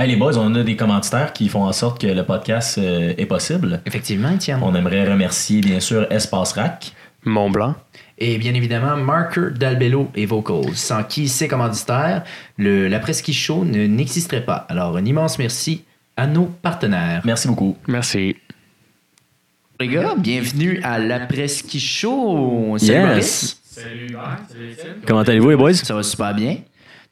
Hey les boys, on a des commanditaires qui font en sorte que le podcast euh, est possible. Effectivement, tiens. On aimerait remercier bien sûr Espace Rack. Mont Blanc. Et bien évidemment, Marker, Dalbello et Vocals, sans qui ces commanditaires, le, la Presqu'île Show ne- n'existerait pas. Alors, un immense merci à nos partenaires. Merci beaucoup. Merci. Les gars, bienvenue à la Presqu'île Show. Salut Yes. Maurice. Comment allez-vous les boys? Ça va super bien.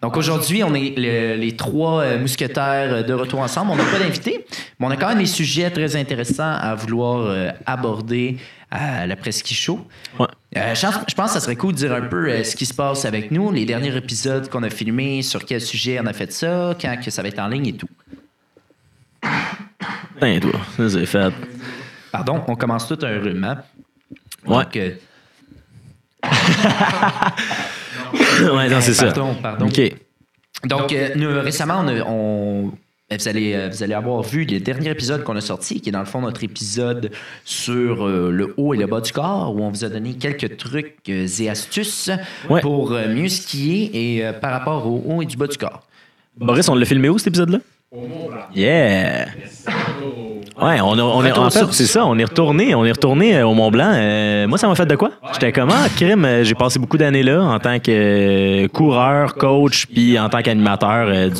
Donc aujourd'hui, on est le- les trois euh, mousquetaires de retour ensemble. On n'a pas d'invité, mais on a quand même des sujets très intéressants à vouloir euh, aborder à la Presqu'île Show. Ouais. Euh, je, pense, que ça serait cool de dire un peu euh, ce qui se passe avec nous, les derniers épisodes qu'on a filmés, sur quel sujet on a fait ça, quand que ça va être en ligne et tout. Putain, toi, ça c'est fait. Pardon, on commence tout un rhume, hein? Ouais. Donc, euh, ouais, non, c'est ça. Pardon, pardon. OK. Donc, euh, nous, récemment, on, euh, vous, allez, euh, vous allez avoir vu le dernier épisode qu'on a sorti, qui est dans le fond notre épisode sur euh, le haut et le bas du corps, où on vous a donné quelques trucs euh, et astuces Ouais. pour euh, mieux skier et euh, par rapport au haut et du bas du corps. Boris, on l'a filmé où cet épisode-là? Yeah! Ouais, on, a, on est, en fait, c'est ça, on est retourné, on est retourné euh, au Mont Blanc. Euh, moi, ça m'a fait de quoi? J'étais comment? Crime, euh, j'ai passé beaucoup d'années là en tant que coureur, coach, puis en tant qu'animateur. euh, du-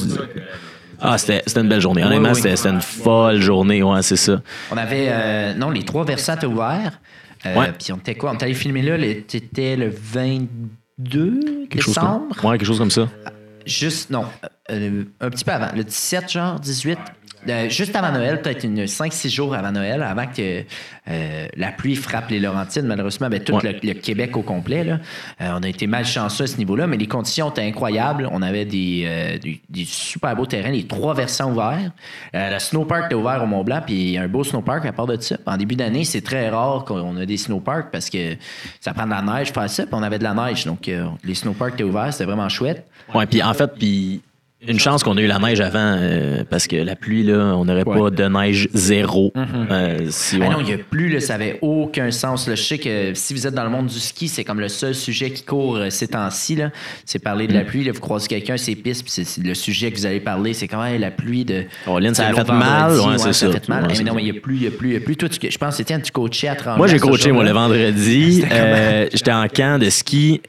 Ah, c'était c'était une belle journée. Honnêtement, Oui, oui. c'était une folle journée, ouais, c'est ça. On avait, euh, non, les trois versants ouverts. Euh, Ouais. Puis on était quoi? On est allé filmer là, le- c'était le 22 Quelque chose, comme, décembre? ouais, quelque chose comme ça. Juste, non, euh, un petit peu avant, le 17, genre, 18. Euh, juste avant Noël, peut-être une 5-6 jours avant Noël, avant que euh, la pluie frappe les Laurentides, malheureusement, ben, tout Ouais. le, le Québec au complet. Là. Euh, on a été malchanceux à ce niveau-là, mais les conditions étaient incroyables. On avait des, des, des super beaux terrains, les trois versants ouverts. Le snowpark était ouvert au Mont-Blanc, puis un beau snowpark à part de ça. En début d'année, c'est très rare qu'on a des snowparks parce que ça prend de la neige faire ça, puis on avait de la neige. Donc, les snowparks étaient ouverts, c'était vraiment chouette. Ouais, puis en fait, puis une chance qu'on a eu la neige avant, euh, parce que la pluie, là, on n'aurait pas de neige zéro. Euh, si, Ah ouais. non, il n'y a plus, là, ça n'avait aucun sens. Là. Je sais que si vous êtes dans le monde du ski, c'est comme le seul sujet qui court euh, ces temps-ci. là. C'est parler de Mm. la pluie. Là. Vous croisez quelqu'un, c'est piste, puis c'est- le sujet que vous allez parler. C'est quand même la pluie de. Caroline, ça de a fait mal, vendredi. ouais, c'est ça. a ça. fait mal. Ouais, Eh, c'est non, ça. mais il n'y a plus, il n'y a plus, il y a plus. Toi, tu, je pense que tu coachais à Tremblant. Moi, j'ai coaché, moi, le vendredi. Euh, J'étais en camp de ski.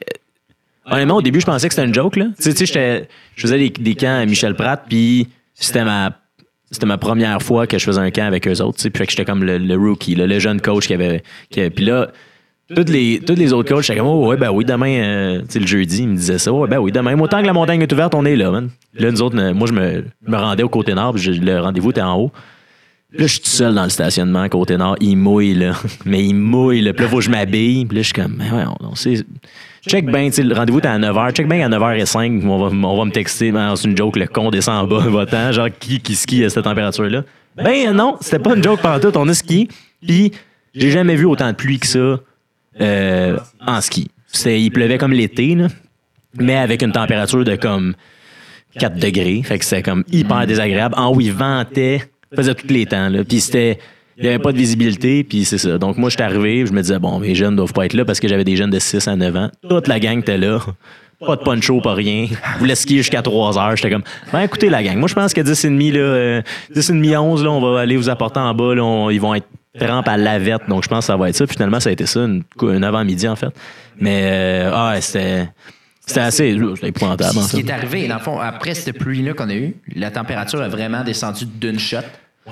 Honnêtement, au début, je pensais que c'était une joke. Là. Tu sais, je faisais des, camps à Michel Pratt, puis c'était ma, c'était ma première fois que je faisais un camp avec eux autres. Puis j'étais comme le, rookie, là, le jeune coach qui avait. Puis là, tous les, tous les autres coachs, j'étais comme, oh, ouais, ben oui, demain, euh, le jeudi, ils me disaient ça. Ouais, ben oui, demain, autant que la montagne est ouverte, on est là. Là, nous autres, euh, moi, je me, me rendais au côté nord, puis le rendez-vous était en haut. Là, je suis tout seul dans le stationnement, côté nord. Il mouille, là. Mais il mouille, là. Puis là, faut que je m'habille. Puis là, je suis comme, mais ouais, on sait. Check sais, le rendez-vous était à 9h. Check bien à 9h05. On va, on va me texter. Ben, c'est une joke, le con descend en bas, va-t'en. Genre, qui, qui skie à cette température-là? Ben non, c'était pas une joke pendant tout. On a ski. Puis, j'ai jamais vu autant de pluie que ça euh, en ski. Il pleuvait comme l'été. Mais avec une température de comme 4 degrés. Fait que c'était comme hyper désagréable. En haut, il ventait, faisait tous les temps. Là. Puis c'était. Il n'y avait pas de visibilité, puis c'est ça. Donc moi, j'étais arrivé, je me disais, bon, mes jeunes doivent pas être là parce que j'avais des jeunes de 6 à 9 ans. Toute la gang était là. Pas de poncho, pas rien. Je voulais skier jusqu'à 3 heures. J'étais comme, ben écoutez la gang, moi je pense que 10 et demi, là, euh, 10 et demi, 11, là, on va aller vous apporter en bas. Là, on- ils vont être trempes à lavette. Donc je pense que ça va être ça. Puis finalement, ça a été ça, une, une avant-midi en fait. Mais euh, ah, c'était. C'était assez. C'était épouvantable. Ce qui est arrivé, dans le fond, après cette pluie-là qu'on a eue, la température a vraiment descendu d'une shot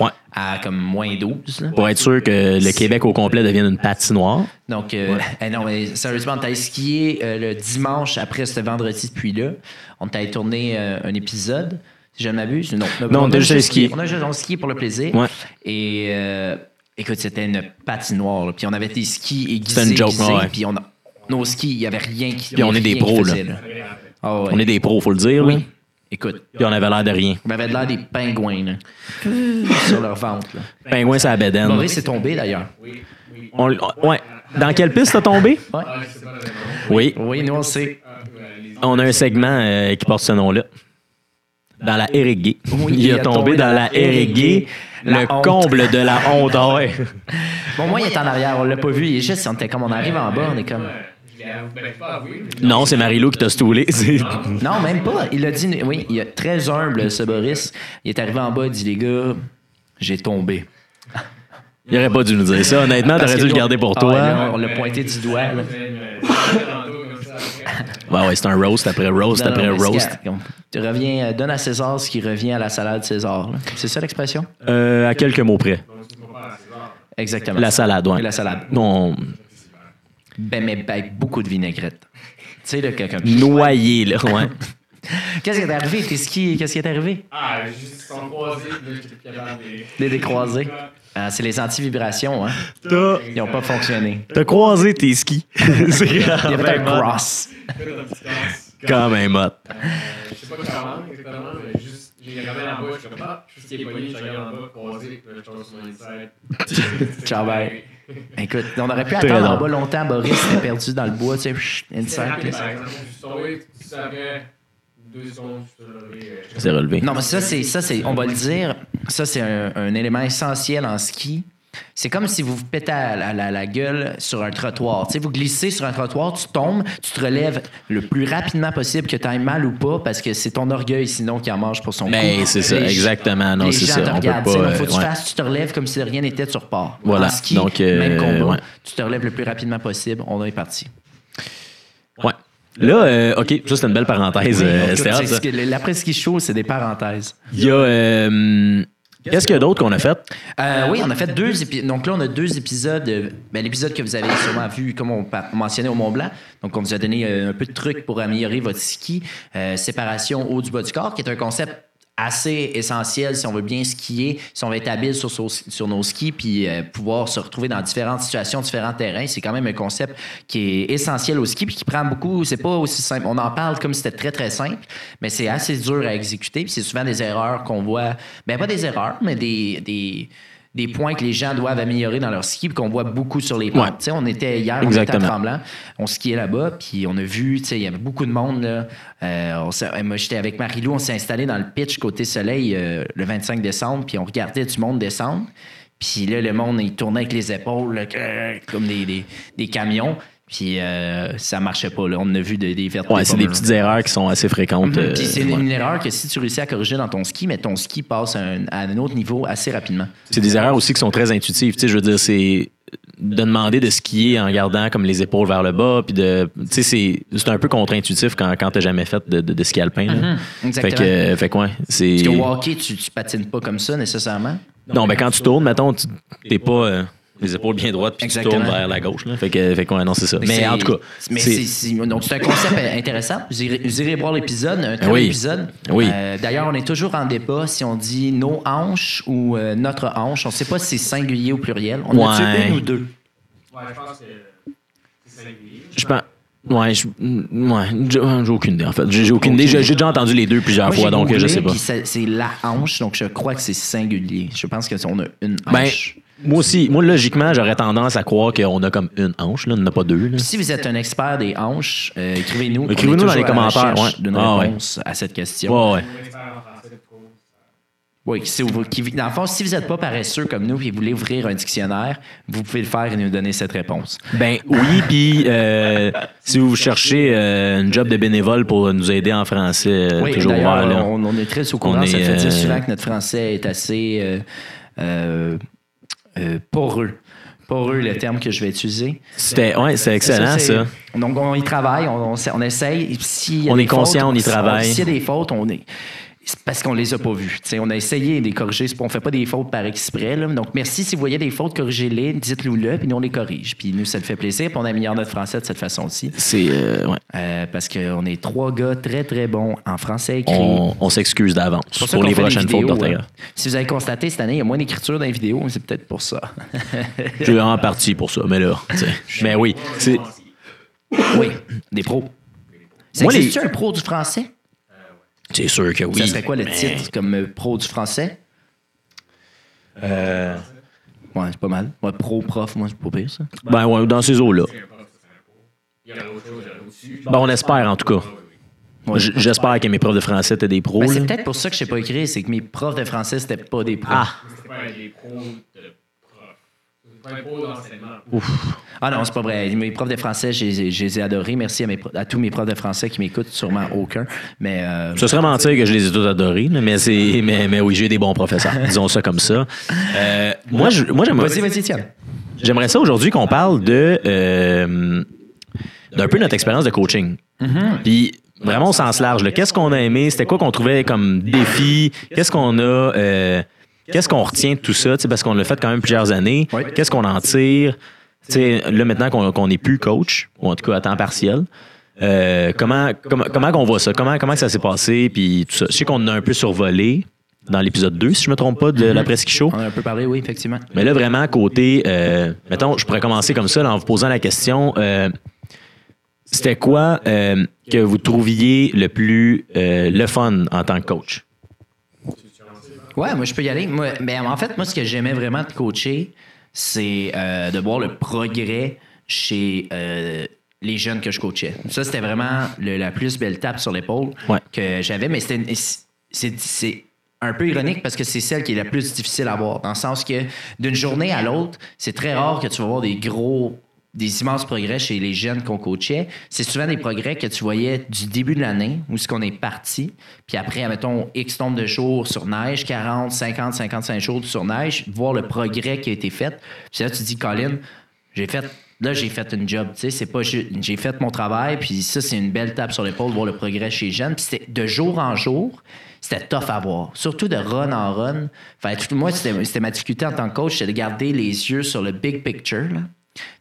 Ouais. à comme moins 12. là. Pour être sûr que le Québec au complet devienne une patinoire. Donc, euh, eh non, mais sérieusement, on est allé skier euh, le dimanche après ce vendredi de pluie-là. On est allé tourner euh, un épisode, si je ne m'abuse. Non, Non, on a juste skier. On a juste skié pour le plaisir. Ouais. Et euh, écoute, c'était une patinoire. là. Puis on avait des skis aiguisés. C'était une joke, aiguisés, ouais. Puis on a, nos skis, il n'y avait rien qui. Puis on est des pros, faisait, Ah. On est des pros, faut le dire. là. Oui. Écoute, Puis on avait l'air de rien. on avait l'air des pingouins là. sur leur ventre. là. Pingouin, c'est la bédaine. Maurice est tombé d'ailleurs. On- on- ouais. Dans quelle piste t'as tombé? Ouais. Oui. Oui, nous on sait. On a un segment euh, qui porte ce nom-là. Dans la Ériguée. Oui, il a tombé dans la. La Le honte. comble de la honte. Ah ouais. Bon, moi, il est en arrière, on l'a pas vu. Il est juste, on était comme on arrive en bas, on est comme. Ben, Non, c'est Marie-Lou qui t'a stoulé. Non, même pas. Il a dit, oui, il est très humble, ce Boris. Il est arrivé en bas, il dit, les gars, j'ai tombé. Il aurait pas dû nous dire ça. Honnêtement, t'aurais dû le garder pour ah toi. là, on l'a pointé du doigt. là. Ouais, ouais, c'est un roast après roast Non, après non, roast. Tu reviens, euh, donne à César ce qui revient à la salade César. C'est ça l'expression? Euh, à quelques mots près. Exactement. La salade, ouais. Et la salade. Non, Ben, mais avec beaucoup de vinaigrette. Tu sais, là, quelqu'un. noyé, là, ouais. Qu'est-ce qui est arrivé? Tes skis, qu'est-ce qui est arrivé? Ah, juste ils sont croisés, puis là, j'étais plus capable de les- Les décroisés. Ah, c'est les anti-vibrations, hein? T'as, Ils n'ont pas fonctionné. t'as croisé tes skis. c'est Il y quand avait un cross. Quand même hot. Euh, je sais pas comment exactement, mais juste, j'ai regardé en bas, je suis comme, ah, je sais pogné, je regarde en bas, croisé, je tombe sur mon inside. Ciao, bye. Écoute, on aurait pu attendre en bas longtemps. Boris était perdu dans le bois, tu sais, inside. par exemple, je suis tombé, tu savais, je euh, C'est relevé. Non, mais ça, c'est, ça, c'est, on va le dire, ça, c'est un, un élément essentiel en ski. C'est comme si vous vous pétez à la, la- la gueule sur un trottoir. Tu sais, vous glissez sur un trottoir, tu tombes, tu te relèves le plus rapidement possible que tu ailles mal ou pas, parce que c'est ton orgueil sinon qui en mange pour son Mais c'est ça, Les- exactement. Non, c'est ça. te On peut regardent. pas. tu sais, donc, euh, faut que tu ouais. fasses, tu te relèves comme si de rien n'était, tu repars. Voilà. En ski, Donc, euh, même combat, ouais. tu te relèves le plus rapidement possible, on est parti. Ouais. Là, euh, OK, ça, c'est une belle parenthèse. euh, c'était hot, c'est- L'après-ski show, c'est des parenthèses. Il y a. Qu'est-ce qu'il y a d'autre qu'on a fait? Euh, oui, on a fait deux épisodes. Donc là, on a deux épisodes. euh, ben, L'épisode que vous avez sûrement vu, comme on mentionnait au Mont Blanc. Donc, on vous a donné euh, un peu de trucs pour améliorer votre ski. Euh, séparation haut du bas du corps, qui est un concept assez essentiel si on veut bien skier, si on veut être habile sur, nos skis, puis euh, pouvoir se retrouver dans différentes situations, différents terrains. C'est quand même un concept qui est essentiel au ski, puis qui prend beaucoup. C'est pas aussi simple. On en parle comme si c'était très, très simple, mais c'est assez dur à exécuter. C'est souvent des erreurs qu'on voit. Ben, pas des erreurs, mais des des points que les gens doivent améliorer dans leur ski, qu'on voit beaucoup sur les pentes. Ouais. On était hier, on était à. Tremblant, on skiait là-bas, puis on a vu, il y avait beaucoup de monde. Là. Euh, on moi, j'étais avec Marie-Lou, on s'est installé dans le pitch côté soleil euh, le 25 décembre, puis on regardait du monde descendre. Puis là, le monde, il tournait avec les épaules, là, comme des, des, des camions. Puis euh, ça marchait pas. Là. On a vu des, des vertes. Ouais, c'est des petites erreurs qui sont assez fréquentes. euh, Puis c'est une, ouais. une erreur que si tu réussis à corriger dans ton ski, mais ton ski passe à un, à un autre niveau assez rapidement. C'est des erreurs aussi qui sont très intuitives. Tu sais, je veux dire, c'est de demander de skier en gardant comme les épaules vers le bas, puis de, tu sais, c'est, un peu contre-intuitif quand, quand t'as jamais fait de, de, de ski alpin. là. Fait Exactement. que, euh, fait que ouais, c'est. Parce que hockey, tu, tu patines pas comme ça nécessairement. Non, ben quand tu tournes, mettons, tu- t'es pas euh, les épaules bien droites puis tu tournes vers la gauche. Là. Fait que, fait que ouais, non, c'est ça. Mais en tout cas, mais c'est- c'est, c'est- donc c'est un concept intéressant. Vous irez, vous irez voir l'épisode, un très Oui. bon épisode. Oui. Euh, d'ailleurs, on est toujours en débat si on dit nos hanches ou euh, notre hanche. On sait pas si c'est singulier ou pluriel. On a Ouais. tué une ou deux? Ouais, je pense que c'est singulier. je pense. Ouais, je- ouais, j'ai j'ai aucune idée en fait. J'ai j'ai aucune idée. J'ai j'ai déjà entendu les deux plusieurs Moi, fois, donc googlé, je sais pas. puis c'est, c'est la hanche, donc je crois que c'est singulier. Je pense qu'on a une Ben, hanche. Moi aussi, moi logiquement, j'aurais tendance à croire qu'on a comme une hanche, là, on n'en a pas deux. là. Si vous êtes un expert des hanches, euh, écrivez-nous. Écrivez-nous dans les commentaires, ouais. D'une Ah, ouais. réponse à cette question. Ouais. Oui, si vous- qui- dans le fond, si vous n'êtes pas paresseux comme nous et vous voulez ouvrir un dictionnaire, vous pouvez le faire et nous donner cette réponse. Ben oui, puis euh, si vous cherchez euh, un job de bénévole pour nous aider en français, euh, Oui, toujours ouvert là. on, on est très au courant. On ça est, fait dire souvent que notre français est assez euh, euh, poreux. Poreux, le terme que je vais utiliser. C'était ouais, c'est excellent ça. Donc, on y travaille, on, on, on essaye. On est conscient, fautes, on y travaille. S'il y a des fautes, on est. C'est parce qu'on les a pas sais, on a essayé de les corriger. C'est On fait pas des fautes par exprès. là. Donc, merci. Si vous voyez des fautes, corrigez-les, dites-nous-le, puis nous, on les corrige. Puis nous, ça le fait plaisir, puis on améliore notre français de cette façon aussi. C'est euh, ouais. Euh, parce qu'on est trois gars très, très bons en français écrit. On, on s'excuse d'avance C'est pour les prochaines fautes d'orthographe. hein. Si vous avez constaté, cette année, il y a moins d'écriture dans les vidéos, c'est peut-être pour ça. J'ai en partie pour ça, mais là, mais oui, c'est oui, des pros. Moi, les- un pro du français? C'est sûr que oui. ça serait quoi le mais- titre comme euh, pro du français? Euh, Ouais, c'est pas mal. Ouais, pro, prof, moi, c'est pas pire, ça. ben ouais, dans ces eaux-là. Ben, on espère en tout cas. Ouais. J'espère que mes profs de français étaient des pros. Ben, c'est peut-être pour ça que je sais pas écrire, c'est que mes profs de français, c'était pas des pros. Ah, C'était pas des pros de prof. un pro d'enseignement. Ah non, c'est pas vrai. Mes profs de français, je les ai- adorés. Merci à, mes pro- à tous mes profs de français qui m'écoutent, sûrement aucun. Mais euh, Ce serait mentir que je les ai tous adorés, mais, c'est, mais, mais oui, j'ai des bons professeurs. Disons ça comme ça. Euh, moi, je, moi j'aimerais, vas-y, vas-y, tiens. j'aimerais ça aujourd'hui qu'on parle de euh, d'un peu notre expérience de coaching. Puis vraiment au sens large. Qu'est-ce qu'on a aimé? C'était quoi qu'on trouvait comme défi? Qu'est-ce qu'on a. qu'est-ce qu'on retient de tout ça? Tu sais, Parce qu'on l'a fait quand même plusieurs années. Oui. Qu'est-ce qu'on en tire? Tu sais, là, maintenant qu'on qu'on n'est plus coach, ou en tout cas à temps partiel, euh, comment, comment, comment qu'on voit ça? Comment, comment ça s'est passé? Puis tout ça. Je sais qu'on a un peu survolé dans l'épisode 2, si je me trompe pas, de la Presqu'île Show. On a un peu parlé, oui, effectivement. Mais là, vraiment, côté. euh, mettons, je pourrais commencer comme ça là, en vous posant la question. euh, C'était quoi euh, que vous trouviez le plus euh, le fun en tant que coach? Ouais, moi, je peux y aller. Moi, ben, en fait, moi, ce que j'aimais vraiment de coacher, c'est euh, de voir le progrès chez euh, les jeunes que je coachais. Ça, c'était vraiment le- la plus belle tape sur l'épaule Ouais. que j'avais, mais c'était c'est c'est un peu ironique parce que c'est celle qui est la plus difficile à voir, dans le sens que d'une journée à l'autre, c'est très rare que tu vas voir des gros des immenses progrès chez les jeunes qu'on coachait. C'est souvent des progrès que tu voyais du début de l'année, où ce qu'on est parti, puis après, mettons, X nombre de jours sur neige, 40, 50, 55 jours sur neige, voir le progrès qui a été fait. Puis là, tu dis, Colin, j'ai fait là j'ai fait une job tu sais c'est pas j'ai fait mon travail puis ça c'est une belle tape sur l'épaule voir le progrès chez les jeunes puis c'était de jour en jour c'était tough à voir surtout de run en run tout- moi c'était c'était ma difficulté en tant que coach c'est de garder les yeux sur le big picture là.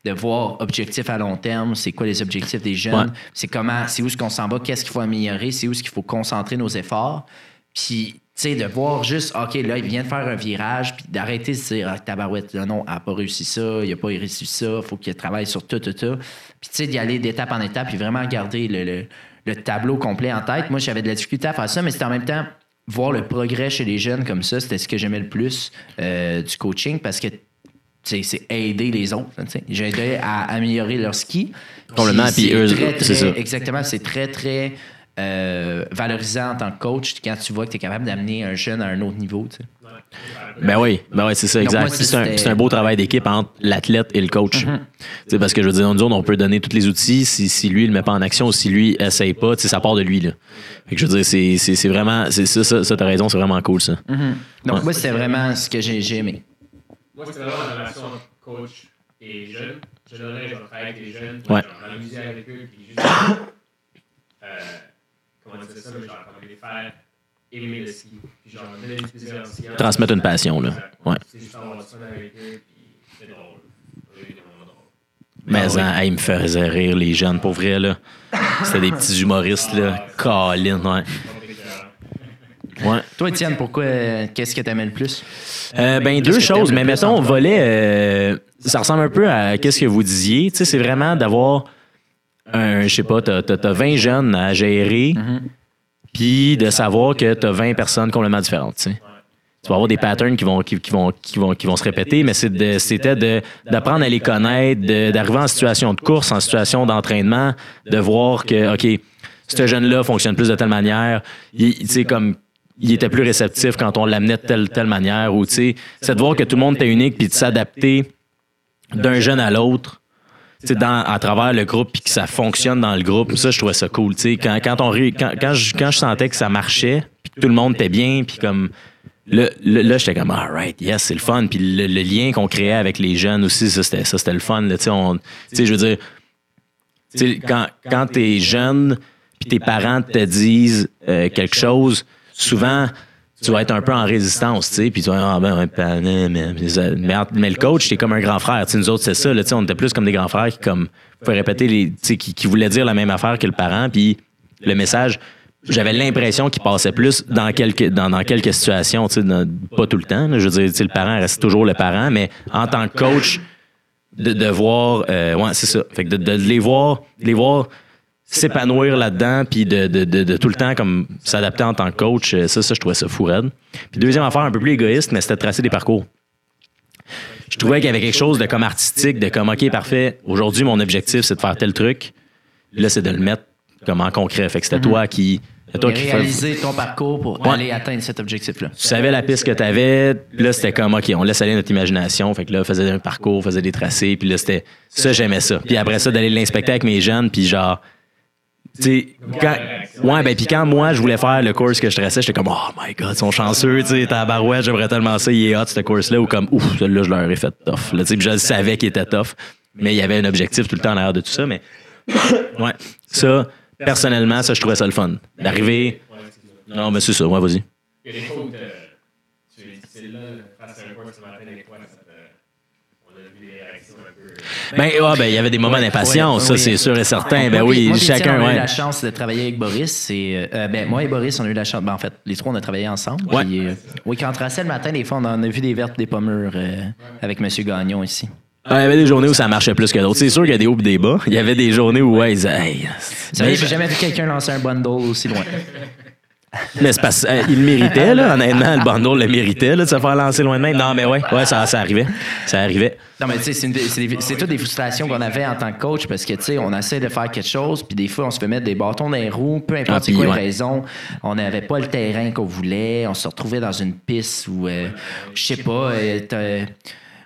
De voir objectif à long terme c'est quoi les objectifs des jeunes Ouais. c'est comment c'est où ce qu'on s'en va qu'est-ce qu'il faut améliorer c'est où ce qu'il faut concentrer nos efforts puis, tu sais, de voir juste, OK, là, il vient de faire un virage, puis d'arrêter de se dire, ah, tabarouette, là, non, elle n'a pas réussi ça, il n'a pas réussi ça, il faut qu'il travaille sur tout, tout, tout. Puis, tu sais, d'y aller d'étape en étape, puis vraiment garder le, le- le tableau complet en tête. Moi, j'avais de la difficulté à faire ça, mais c'était en même temps, voir le progrès chez les jeunes comme ça, c'était ce que j'aimais le plus euh, du coaching, parce que, c'est aider les autres. J'ai aidé à améliorer leur ski. Complètement, puis eux, c'est ça. Exactement, c'est très, très euh, valorisant en tant que coach quand tu vois que tu es capable d'amener un jeune à un autre niveau. Ben oui, ben oui, c'est ça, Donc, exact. c'est un, un beau travail d'équipe entre l'athlète et le coach. Sais, Parce que je veux dire, autres, on peut donner tous les outils. Si, si lui, il le met pas en action ou si lui, essaye pas, ça part de lui. Là. Fait que je veux dire, c'est, vraiment. C'est ça, ça, ça, t'as raison, c'est vraiment cool, ça. Donc, Ouais. moi, c'était vraiment ce que j'ai j'ai aimé. Moi, c'était vraiment la relation entre coach et jeune. Je donnerais, je vais travailler avec les jeunes, Ouais. je m'amuser avec eux, puis juste. euh, comment dire ça, mais genre, comme les faire aimer le ski. Puis genre, donner du plaisir en skiant. Transmettre une passion, là. Ouais. C'est juste avoir du fun avec eux, puis c'est drôle. Mais Ah hein, hey, il me faisait rire, les jeunes, pour vrai, là. C'était des petits humoristes, là. Colin, ouais. Ouais. Toi, Étienne, pourquoi, euh, qu'est-ce que tu aimais le plus? Euh, ben, deux Qu'est-ce que choses, mais mettons, volet, euh, ça ressemble un peu à qu'est-ce que vous disiez. Tu sais, c'est vraiment d'avoir un, je sais pas, t'as, t'as 20 jeunes à gérer, Mm-hmm. puis de savoir que t'as 20 personnes complètement différentes, tu sais. Tu vas avoir des patterns qui vont, qui, qui vont, qui vont, qui vont se répéter, mais c'était d'apprendre à les connaître, d'arriver en situation de course, en situation d'entraînement, de voir que, OK, ce jeune-là fonctionne plus de telle manière. Il, tu sais, comme, il était plus réceptif quand on l'amenait de telle, telle manière, ou, tu sais, c'est de voir que tout le monde était unique, puis de s'adapter d'un jeune à l'autre. Dans, à travers le groupe puis que ça fonctionne dans le groupe ça je trouvais ça cool tu quand, quand on quand, quand, je, quand je sentais que ça marchait puis que tout le monde était bien puis comme Là, là, là, j'étais comme, all right, yes, c'est le fun. Puis le, le lien qu'on créait avec les jeunes aussi, ça, c'était, ça, c'était le fun. Tu sais, je veux dire, tu sais, quand, quand t'es jeune, puis tes parents te disent euh, quelque chose, souvent, tu vas être un peu en résistance, tu sais, puis tu vas ah ben, ben, mais, mais, le coach, t'es comme un grand frère. Tu sais, nous autres, c'est ça, là, tu sais, on était plus comme des grands frères qui, comme, pouvaient répéter tu qui, voulaient dire la même affaire que le parent, puis le message, j'avais l'impression qu'il passait plus dans quelques, dans, quelques situations, tu sais, pas tout le temps, je veux dire, tu sais, le parent reste toujours le parent, mais en tant que coach, de, voir, euh, ouais, c'est ça. De les voir, de les voir s'épanouir là-dedans, puis de, de, de, de tout le temps comme s'adapter en tant que coach, euh, ça, ça, je trouvais ça fou raide. Puis deuxième affaire, un peu plus égoïste, mais c'était de tracer des parcours. Je trouvais qu'il y avait quelque chose de comme artistique, de comme, OK, parfait, aujourd'hui, mon objectif, c'est de faire tel truc. Là, c'est de le mettre comme en concret. Fait que c'était toi qui toi qui réaliser ton parcours pour Ouais. aller atteindre cet objectif-là. tu savais la piste que tu avais, puis là, c'était comme, OK, on laisse aller notre imagination. Fait que là, on faisait un parcours, on faisait des tracés, puis là, c'était. Ça, j'aimais ça. Puis après ça, d'aller l'inspecter avec mes jeunes, puis genre. Quand. Ouais, ben, puis quand moi, je voulais faire le course que je traçais, j'étais comme, oh my god, ils sont chanceux, tu sais, ta barouette, j'aimerais tellement ça, il est hot, ce course-là, ou comme, ouf, celui-là, je leur ai fait tough. Là, je savais qu'il était tough, mais il y avait un objectif tout le temps en arrière de tout ça, mais. ouais, ça, personnellement, ça, je trouvais ça le fun. D'arriver. Non, mais c'est ça, ouais, vas-y. Il y a des fois où tu es là, face à un coin ce matin, des fois, ça te- on a vu des réactions peu. Ben, ah, ben, il y avait des moments d'impatience, Ouais, ça, oui. c'est sûr et certain. Ben puis- oui, moi, chacun, on a eu la chance de travailler avec Boris. C'est, euh, ben, moi et Boris, on a eu la chance. Ben, en fait, les trois, on a travaillé ensemble. Ouais. Puis, euh, oui, quand on traçait le matin, des fois, on en a vu des vertes, des pommures euh, avec M. Gagnon ici. Ah, Il y avait des journées où ça marchait plus que d'autres. C'est sûr qu'il y a des hauts et des bas. Il y avait des journées où, ouais, ils disaient, hey, savez, j'ai jamais vu quelqu'un lancer un bundle aussi loin. Mais c'est parce euh, il le méritait, là. Honnêtement, le bundle le méritait, là, de se faire lancer loin de même. Non, mais ouais, ouais, ça, ça arrivait. Ça arrivait. Non, mais tu sais, c'est, toutes des frustrations qu'on avait en tant que coach parce que, tu sais, on essaie de faire quelque chose, puis des fois, on se fait mettre des bâtons dans les roues, peu importe Ah, c'est quoi ouais. raison. On n'avait pas le terrain qu'on voulait, on se retrouvait dans une piste où, euh, je sais pas, euh,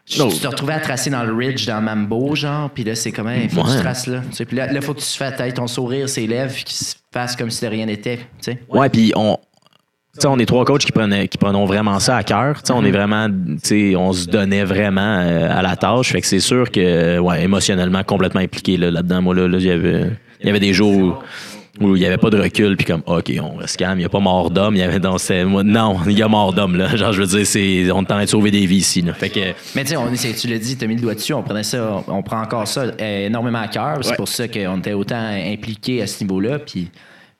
tu te retrouvais à tracer dans le ridge, dans Mambo, genre, puis là, c'est comme, il faut que tu traces là. Tu sais, Puis là, il faut que tu fasses peut-être ton sourire, ses lèvres, qu'il se fasse comme si de rien n'était, tu sais. Ouais, puis on. tu sais, on est trois coachs qui prenaient qui prenons vraiment ça à cœur. Tu sais, On est vraiment, tu sais, on se donnait vraiment euh, à la tâche. Fait que c'est sûr que, ouais, émotionnellement complètement impliqué là, là-dedans. Moi, là, là, il y avait, il y avait des jours où, où il n'y avait pas de recul, puis comme, OK, on reste calme, il n'y a pas mort d'homme. Il y avait, c'était- moi, non, il y a mort d'homme, là. Genre, je veux dire, c'est, on est en train de sauver des vies ici, là. Fait que, Mais tu sais, tu l'as dit, tu as mis le doigt dessus, on prenait ça, on prend encore ça euh, énormément à cœur. C'est Ouais. pour ça qu'on était autant impliqués à ce niveau-là. Puis,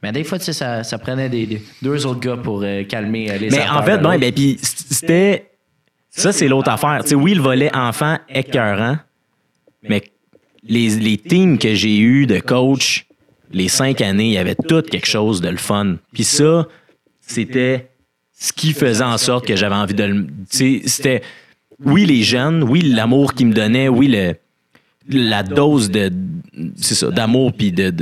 mais des fois, tu sais, ça, ça prenait des, des- deux autres gars pour euh, calmer euh, les Mais en fait, l'autre. ben, puis c'était. Ça, c'est l'autre affaire. Tu sais, oui, le volet enfant écœurant, mais les, les teams que j'ai eus de coach, les cinq années, il y avait tout quelque chose de le fun. Puis ça, c'était ce qui faisait en sorte que j'avais envie de le. C'était. Oui, les jeunes, oui, l'amour qu'ils me donnaient, oui, la dose de. C'est ça, d'amour, puis de.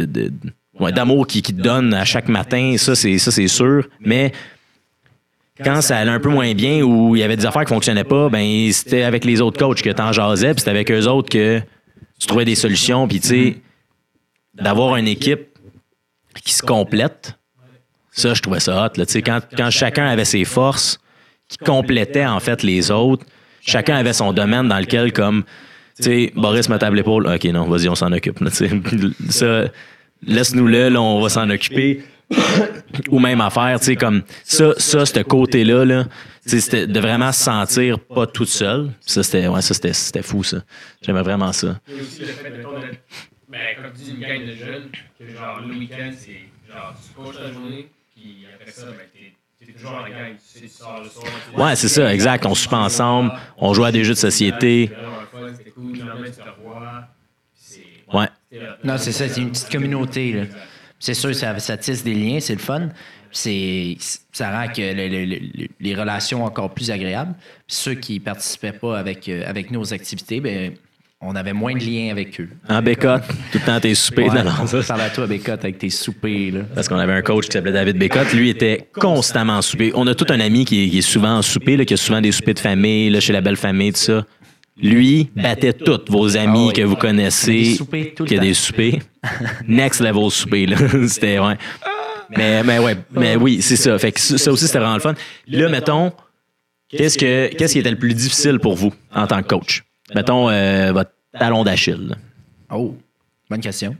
ouais, d'amour qu'ils qui te donnent à chaque matin, ça, c'est ça, c'est sûr. Mais quand ça allait un peu moins bien ou il y avait des affaires qui fonctionnaient pas, ben c'était avec les autres coachs que t'en jasais, puis c'était avec eux autres que tu trouvais des solutions, puis tu sais, d'avoir une équipe qui se complète, ça, je trouvais ça hot. Là, quand, quand chacun avait ses forces, qui complétaient en fait les autres, chacun avait son domaine dans lequel, comme, tu sais, Boris me tape l'épaule, ok, non, vas-y, on s'en occupe. ça, laisse-nous-le, là, on va s'en occuper ou même affaire, tu sais, comme ça, ça, ce côté-là, là, c'était de vraiment se sentir pas toute seule. Ça, c'était, ouais, fou, ça. J'aimais vraiment ça. Mettons, de. Ben, comme tu dis, une gang de jeunes, que genre, le week-end, c'est genre, tu coaches la journée, puis après ça, ben, t'es t'es toujours en gang. Tu sais, tu sors le soir. tu- Ouais, c'est ça, exact. On soupe ensemble, on jouait à des jeux de société. Ouais. Non, c'est ça, c'est une petite communauté. là. C'est sûr, ça, ça tisse des liens, c'est le fun. C'est, ça rend que le- le- le- les relations encore plus agréables. Puis ceux qui participaient pas avec, euh, avec nous aux activités, ben, on avait moins de liens avec eux. En bécotte, tout le temps tes soupers. Ouais, Non, non, parle à toi, Bécotte, avec tes soupers. Là. Parce qu'on avait un coach qui s'appelait David Bécotte. Lui était constamment en souper. On a tout un ami qui est, qui est souvent en souper, là, qui a souvent des soupers de famille, là, chez la belle famille, tout ça. Lui battait tous vos amis Ah oui. que vous connaissez, qui a des soupers. Next level souper, là. C'était, ouais. Mais, mais ouais, mais oui, c'est ça. Fait que ça ça aussi, c'était vraiment le fun. Là, mettons, qu'est-ce que, qu'est-ce qui était le plus difficile pour vous en tant que coach? Mettons, euh, votre talon d'Achille. Oh, bonne question.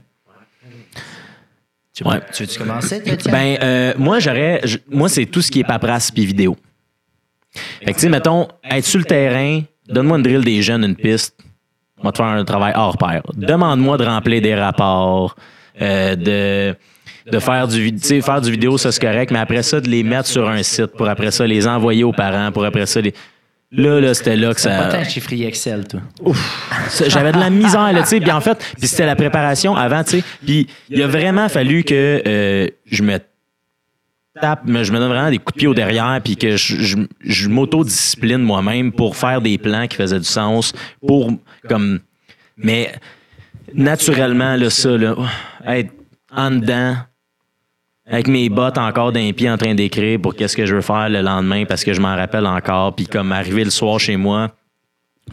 Tu, Ouais. tu veux-tu commencer? Ben, euh, moi, j'aurais. Moi, c'est tout ce qui est paperasse puis vidéo. Fait que, tu sais, mettons, être sur le terrain, donne-moi une drill des jeunes, une piste. On va te faire un travail hors pair. Demande-moi de remplir des rapports, euh, de, de faire du, faire du vidéo, ça c'est correct, mais après ça, de les mettre sur un site pour après ça les envoyer aux parents, pour après ça les. Là, là, c'était là que Pas ça. tant chiffrier Excel, toi. Ça, J'avais de la misère, là, tu sais. Puis en fait, puis c'était la préparation avant, tu sais. Puis il a vraiment fallu que euh, je me tape, mais je me donne vraiment des coups de pied au derrière, puis que je, je, je m'auto-discipline moi-même pour faire des plans qui faisaient du sens, pour comme. Mais naturellement, là, ça, là, être en dedans, avec mes bottes encore d'un pied en train d'écrire pour qu'est-ce que je veux faire le lendemain parce que je m'en rappelle encore. Puis comme arrivé le soir chez moi,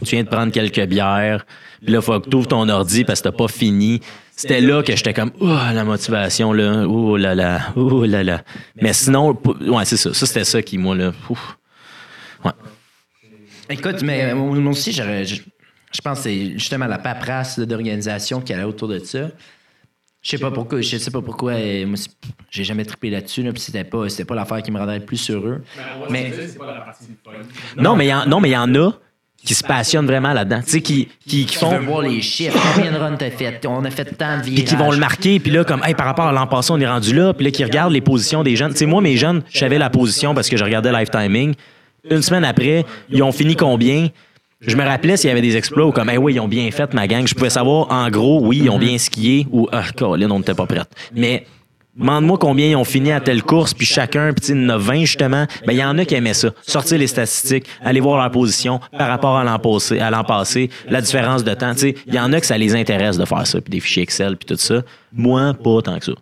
tu viens de prendre quelques bières, puis là, faut que tu ouvres ton ordi parce que t'as pas fini. C'était là que j'étais comme, oh, la motivation, là, oh là là, oh là là. Mais sinon, ouais, c'est ça. Ça, c'était ça qui, moi, là, ouf. Ouais. Écoute, mais moi moi aussi, je, pense que c'est justement la paperasse d'organisation qui allait autour de ça. Je sais pas pourquoi, je sais pas pourquoi, moi, j'ai jamais trippé là-dessus, là, puis c'était pas, c'était pas l'affaire qui me rendrait le plus heureux. Mais on va Mais- se dire, c'est pas la partie du fun. Non, mais il y en- non, mais il y en a qui se passionnent vraiment là-dedans. Tu sais, qui, qui, qui Tu font. voir les chiffres, combien de runs t'as fait, on a fait tant de virages. puis qui vont le marquer, puis là, comme, hey, par rapport à l'an passé, on est rendu là, puis là, qui regardent les positions des jeunes. Tu sais, moi, mes jeunes, je savais la position parce que je regardais live timing. Une semaine après, ils ont fini combien? Je me rappelais s'il y avait des exploits comme, hey, oui, ils ont bien fait, ma gang. Je pouvais savoir, en gros, oui, ils ont bien skié ou, ah, Colin, on n'était pas prêts. Mais, demande-moi combien ils ont fini à telle course, puis chacun, puis il y en a 20 justement. Ben, il y en a qui aimaient ça. Sortir les statistiques, aller voir leur position par rapport à l'an passé, la différence de temps. Il y en a que ça les intéresse de faire ça, puis des fichiers Excel, puis tout ça. Moi, pas tant que ça.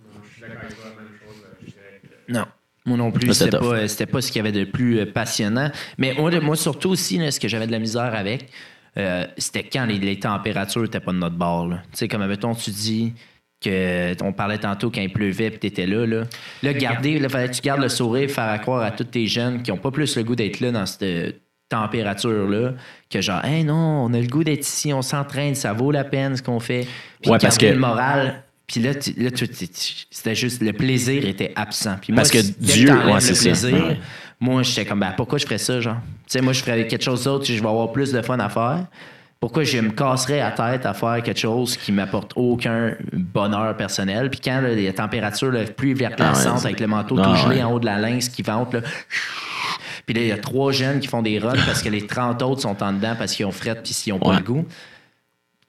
Non. Moi non plus, c'était pas, euh, c'était pas ce qu'il y avait de plus euh, passionnant. Mais moi, moi surtout aussi, là, ce que j'avais de la misère avec, euh, c'était quand les, les températures n'étaient pas de notre bord. là. Tu sais, comme, mettons, tu dis que on parlait tantôt quand il pleuvait puis t'étais là, là. Là, garder, là, fallait que tu gardes le sourire, faire à croire à tous tes jeunes qui ont pas plus le goût d'être là dans cette température-là que genre, hey non, on a le goût d'être ici, on s'entraîne, ça vaut la peine ce qu'on fait. Puis Ouais, parce que- le moral. Puis là, tu- là tu- c'était juste le plaisir était absent. Puis moi, Parce que Dieu- ouais, c'est ça. plaisir, Ouais. moi, j'étais comme, ben, pourquoi je ferais ça, genre? Tu sais, moi, je ferais quelque chose d'autre, je vais avoir plus de fun à faire. Pourquoi je me casserais la tête à faire quelque chose qui m'apporte aucun bonheur personnel? Puis quand là, les températures, la pluie verglaçante Ah ouais, avec le manteau Ah tout gelé ouais. en haut de la lynx qui vente, là, puis là, il y a trois jeunes qui font des runs parce que les 30 autres sont en dedans parce qu'ils ont fret puis s'ils n'ont pas le goût.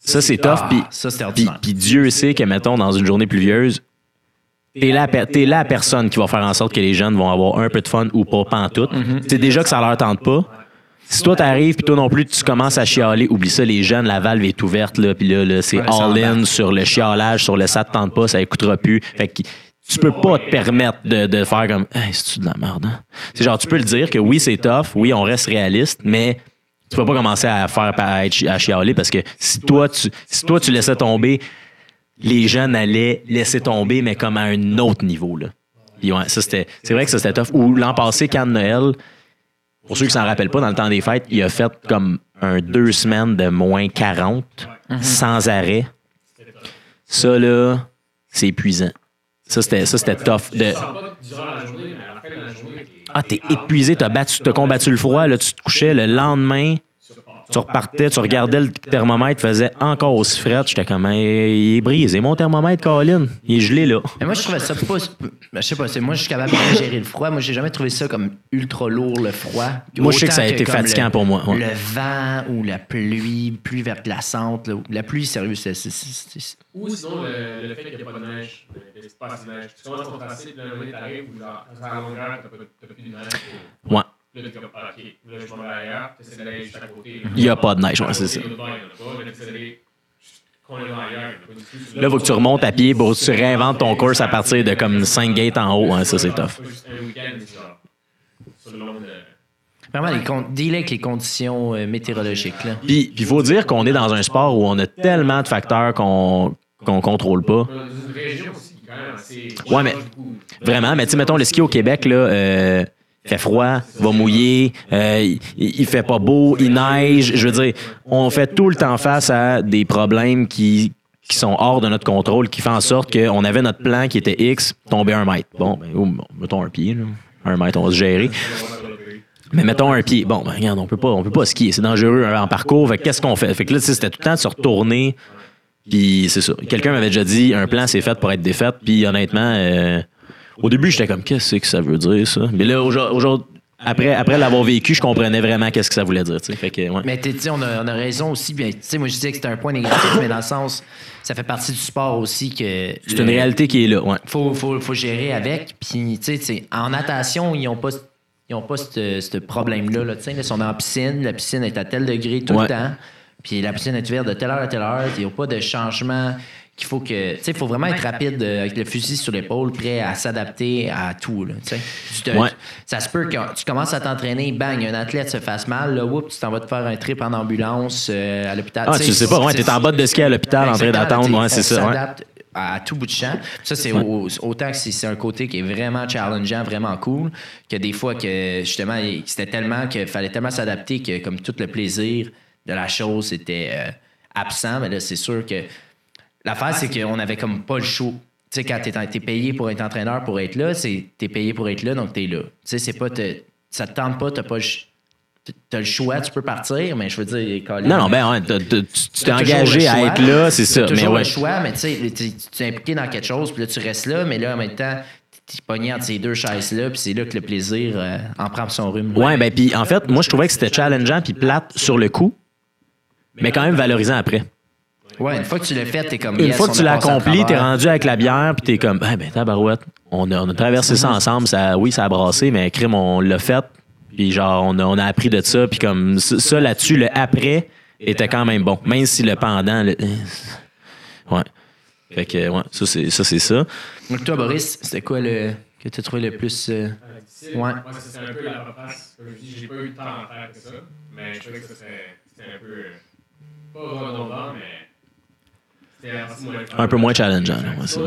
Ça, c'est tough. Ah, Puis, ça, c'était puis, ordinaire. puis Dieu sait que, mettons, dans une journée pluvieuse, t'es la, t'es la personne qui va faire en sorte que les jeunes vont avoir un peu de fun ou pas, pas en tout. Mm-hmm. C'est déjà que ça leur tente pas. Si toi t'arrives puis toi non plus tu commences à chialer, oublie ça les jeunes, la valve est ouverte là puis là, là, c'est Ouais, ça all in embarque. sur le chialage, sur le ça te tente pas, ça écoutera plus. Fait que tu peux pas te permettre de, de faire comme hey, c'est de la merde. hein? C'est genre tu peux le dire que oui, c'est tough, oui, on reste réaliste, mais tu peux pas commencer à faire à, à chialer parce que si toi tu si toi tu laissais tomber les jeunes allaient laisser tomber, mais comme à un autre niveau. Là. Ouais, ça, c'était, c'est vrai que ça, c'était tough. Ou l'an passé, quand Noël, pour ceux qui s'en rappellent pas, dans le temps des fêtes, il a fait comme un deux semaines de moins 40 sans arrêt. Ça, là, c'est épuisant. Ça, c'était, ça, c'était tough. De, ah, t'es épuisé, t'as, battu, t'as combattu le froid, là, tu te couchais le lendemain, tu repartais, tu regardais le thermomètre, faisait encore aussi fret. J'étais comme, il est brisé, mon thermomètre, Colin. Il est gelé, là. Mais moi, je trouvais ça pas. ben, je sais pas, c'est moi, je suis capable de gérer le froid. Moi, j'ai jamais trouvé ça comme ultra lourd, le froid. Moi, je sais que ça a été fatigant le- pour moi, ouais. Le vent ou la pluie, pluie verglaçante. là. La pluie, sérieux, c'est. Ou sinon, le, le fait qu'il n'y a pas de neige, il n'y a pas assez de neige. Tu commences ton tracé, puis le moment t'arrives, ou genre, la longueur, t'as pas- t'as plus de neige. Ouais. Là, t'es comme, ah, ok, là, je m'en vais ailleurs, t'essaies d'aller de chaque côté. Il y a pas de neige, ouais, c'est ça. Pas, il. Là, faut que tu remontes à pied pour que tu réinventes ton course à partir de comme 5 gates en haut. hein, ça, c'est tough. Vraiment, les dealer avec les conditions euh, météorologiques. Là. Puis, il faut dire qu'on est dans un sport où on a tellement de facteurs qu'on qu'on contrôle pas. Ouais, mais- Vraiment, mais tu sais, mettons, le ski au Québec, là, euh, fait froid, va mouiller, euh, il, fait pas beau, il neige. Je veux dire, on fait tout le temps face à des problèmes qui, qui sont hors de notre contrôle, qui font en sorte qu'on avait notre plan qui était X, tomber un mètre. Bon, ben, oh, mettons un pied, là. Un mètre, on va se gérer. Mais mettons un pied. Bon, ben, regarde, on peut pas, on peut pas skier. C'est dangereux hein, en parcours. Fait que qu'est-ce qu'on fait? Fait que là, c'était tout le temps de se retourner. Puis c'est ça. Quelqu'un m'avait déjà dit, un plan, c'est fait pour être défait. Puis honnêtement, euh, au début, j'étais comme, qu'est-ce que ça veut dire, ça? Mais là, aujourd'hui, après, après l'avoir vécu, je comprenais vraiment qu'est-ce que ça voulait dire. tu sais. Fait que, ouais. Mais tu sais, on a, on a raison aussi. Bien, moi, je disais que c'était un point négatif, mais dans le sens, ça fait partie du sport aussi que. C'est une réalité qui est là. Ouais. faut, faut, faut gérer avec. Puis, tu sais, en natation, ils n'ont pas, ils ont pas ce problème-là. Là, tu sais, là, ils sont la piscine, la piscine est à tel degré tout Ouais. le temps. Puis la piscine est ouverte de telle heure à telle heure. Il n'y a pas de changement. Qu'il faut que. Tu faut vraiment être rapide euh, avec le fusil sur l'épaule, prêt à s'adapter à tout. Là, tu te- Ouais. Ça se peut que tu commences à t'entraîner, bang, un athlète se fasse mal, là, whoop, tu t'en vas te faire un trip en ambulance euh, à l'hôpital. Ah, tu sais pas, ouais, t'es en bas de ski à l'hôpital en train d'attendre, ouais, c'est ça. ouais. à tout bout de champ. Ça, c'est au- autant que c'est un côté qui est vraiment challengeant, vraiment cool, que des fois que justement, il- c'était tellement qu'il fallait tellement s'adapter que comme tout le plaisir de la chose était euh, absent. Mais là, c'est sûr que l'affaire, c'est qu'on avait comme pas le choix. Tu sais, quand t'es, t'es payé pour être entraîneur, pour être là, c'est t'es payé pour être là, donc t'es là. Tu sais, c'est pas... te- ça te tente pas, t'as pas... T'as le choix, tu peux partir, mais je veux dire... Colin, Non, non, ben ouais, t'as- t'as- tu tu t'es engagé à être là, c'est T'as ça. Mais toujours ouais. le choix, mais tu sais, tu t'es impliqué dans quelque chose, puis là, tu restes là, mais là, en même temps, t'es pogné entre ces deux chaises-là, puis c'est là que le plaisir euh, en prend son rhume. Ouais, ben puis en fait, moi je trouvais que c'était challengeant puis plate sur le coup, mais quand même valorisant après. Ouais, une fois que tu l'as fait, t'es comme. Une yes, fois que tu l'as à accompli, t'es rendu avec la bière, puis t'es comme, ah ben tabarouette, on a, on a traversé ça ensemble, ça, oui, ça a brassé, mais crime, on l'a fait, puis genre, on a, on a appris de ça, puis comme ça, là-dessus, le après était quand même bon, même si le pendant, le- ouais. Fait que, ouais, ça c'est ça. C'est ça. Donc, toi, Boris, c'était quoi le. que t'as trouvé le plus. euh. Ouais. Moi, c'est un peu la papasse. Comme je dis, j'ai pas eu le temps d'en faire que ça. Mais je trouvais que ça, c'était c'était un peu. euh, Pas redondant, mais. Un petit moins Un peu moins challengeant, si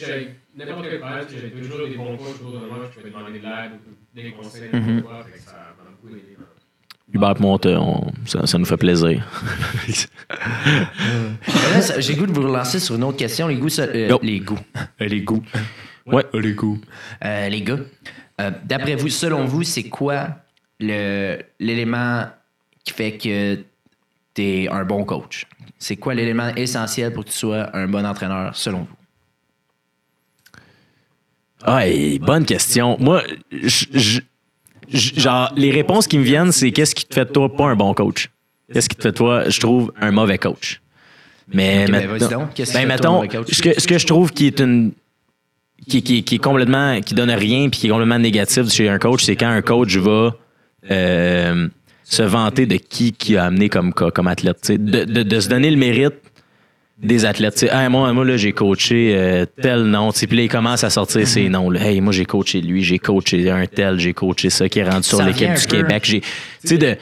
j'avais n'importe quel problème, j'avais toujours des bons coachs autour de moi, je pouvais demander de l'aide ou des conseils, Mhm. ça m'a beaucoup aidé. Hubert Monte, on- ça, ça nous fait plaisir. ça- J'ai le goût de vous relancer sur une autre question. Les goûts. ça- euh, Yo. les goûts. Les goûts. Ouais, les goûts. Euh, les gars, euh, d'après vous, selon vous, c'est quoi le- l'élément qui fait que tu es un bon coach? C'est quoi l'élément essentiel pour que tu sois un bon entraîneur, selon vous? Ah, et bonne question. Moi, je- je- je- genre, les réponses qui me viennent, c'est qu'est-ce qui te fait de toi pas un bon coach? Qu'est-ce qui te fait de toi, je trouve, un mauvais coach? Mais Ok, ben, mettons- vas-y donc. Ben, mettons, coach? ce que, ce que je trouve qui est une. Qui, qui, qui est complètement. qui donne rien puis qui est complètement négatif chez un coach, c'est quand un coach va euh, se vanter de qui qui a amené comme, comme athlète. De, de, de se donner le mérite des athlètes. Hey, moi, moi là, j'ai coaché euh, tel nom. Puis là, il commence à sortir ces noms. Là. Hey, moi, j'ai coaché lui, j'ai coaché un tel, j'ai coaché ça qui est rendu sur l'équipe du peu- Québec. Tu sais, de,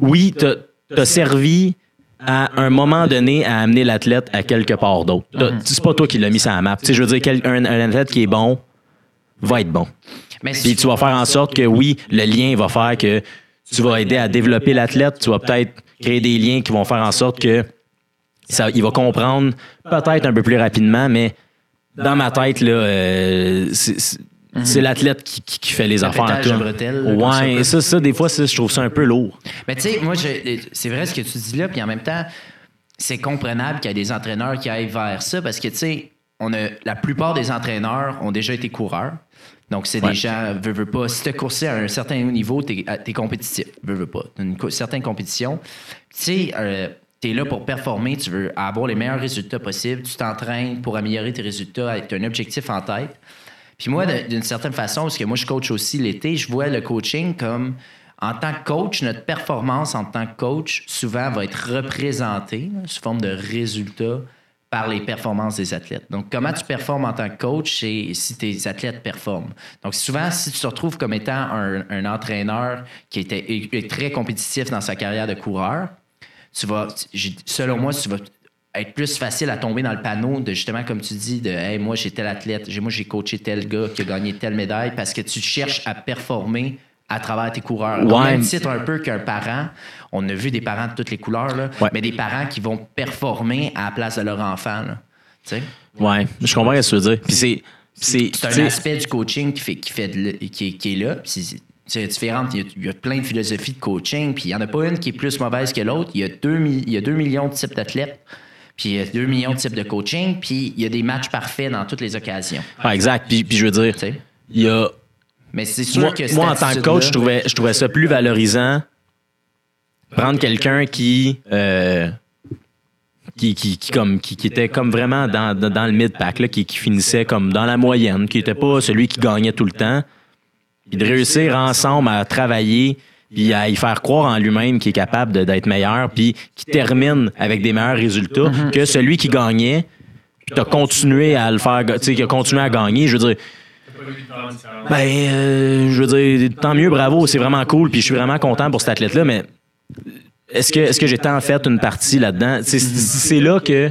oui, t'as as servi à un moment donné à amener l'athlète à quelque part d'autre. T'as- C'est pas toi qui l'as mis sur la map. Je veux dire, quel- un, un athlète qui est bon va être bon. Puis tu vas faire en sorte que oui, le lien va faire que tu vas aider à développer l'athlète. Tu vas peut-être créer des liens qui vont faire en sorte que ça, il va comprendre peut-être un peu plus rapidement, mais dans ma tête, là, euh, c'est- c'est c'est l'athlète qui, qui- qui fait les Le affaires. de bretelles, ça, Ouais, ça, ça, des fois, ça, je trouve ça un peu lourd. Mais tu sais, moi, je- c'est vrai ce que tu dis là, puis en même temps, c'est comprenable qu'il y ait des entraîneurs qui aillent vers ça parce que, tu sais, on a, la plupart des entraîneurs ont déjà été coureurs. Donc, c'est Ouais. des gens, veux, veux pas. Si tu as coursé à un certain niveau, tu es, compétitif. Veux, veux pas. Tu une certaine compétition. Tu sais, tu es là pour performer, tu veux avoir les meilleurs résultats possibles, tu t'entraînes pour améliorer tes résultats avec un objectif en tête. Puis moi, d'une certaine façon, parce que moi, je coach aussi l'été, je vois le coaching comme, en tant que coach, notre performance en tant que coach, souvent, va être représentée là, sous forme de résultats par les performances des athlètes. Donc, comment tu performes en tant que coach, c'est si tes athlètes performent? Donc, souvent, si tu te retrouves comme étant un, un entraîneur qui était est très compétitif dans sa carrière de coureur, tu vas, selon moi, tu vas être plus facile à tomber dans le panneau de justement, comme tu dis, de hey, moi j'ai tel athlète, moi j'ai coaché tel gars qui a gagné telle médaille parce que tu cherches à performer à travers tes coureurs. Au Ouais. même titre un peu qu'un parent, on a vu des parents de toutes les couleurs, là, Ouais. mais des parents qui vont performer à la place de leur enfant. là. Tu sais? Ouais, je comprends ce que tu veux dire. Puis c'est. C'est un aspect du coaching qui, fait, qui, fait de qui, est, qui est là. Puis c'est- différent. Il y, a, il y a plein de philosophies de coaching. Puis il n'y en a pas une qui est plus mauvaise que l'autre. Il y a deux, mi- il y a millions de types d'athlètes. Puis il y a deux millions de types de coaching. Puis il y a des matchs parfaits dans toutes les occasions. ah, exact. Puis, puis je veux dire, Tu sais? il y a. Mais c'est sûr Moi, que moi, en tant que coach, je trouvais, je trouvais ça plus valorisant. Prendre quelqu'un qui, euh, qui, qui, qui, comme, qui, qui était comme vraiment dans, dans, le mid-pack, là, qui, qui finissait comme dans la moyenne, qui n'était pas celui qui gagnait tout le temps. Puis de réussir ensemble à travailler, puis à y faire croire en lui-même qu'il est capable de- d'être meilleur, puis qui termine avec des meilleurs résultats que celui qui gagnait, puis tu as continué à le faire, tu sais, qu'il a continué à gagner, je veux dire, Ben, euh, je veux dire, tant mieux, bravo, c'est vraiment cool, puis je suis vraiment content pour cet athlète-là, mais est-ce que, est-ce que j'ai tant fait une partie là-dedans? C'est, là que,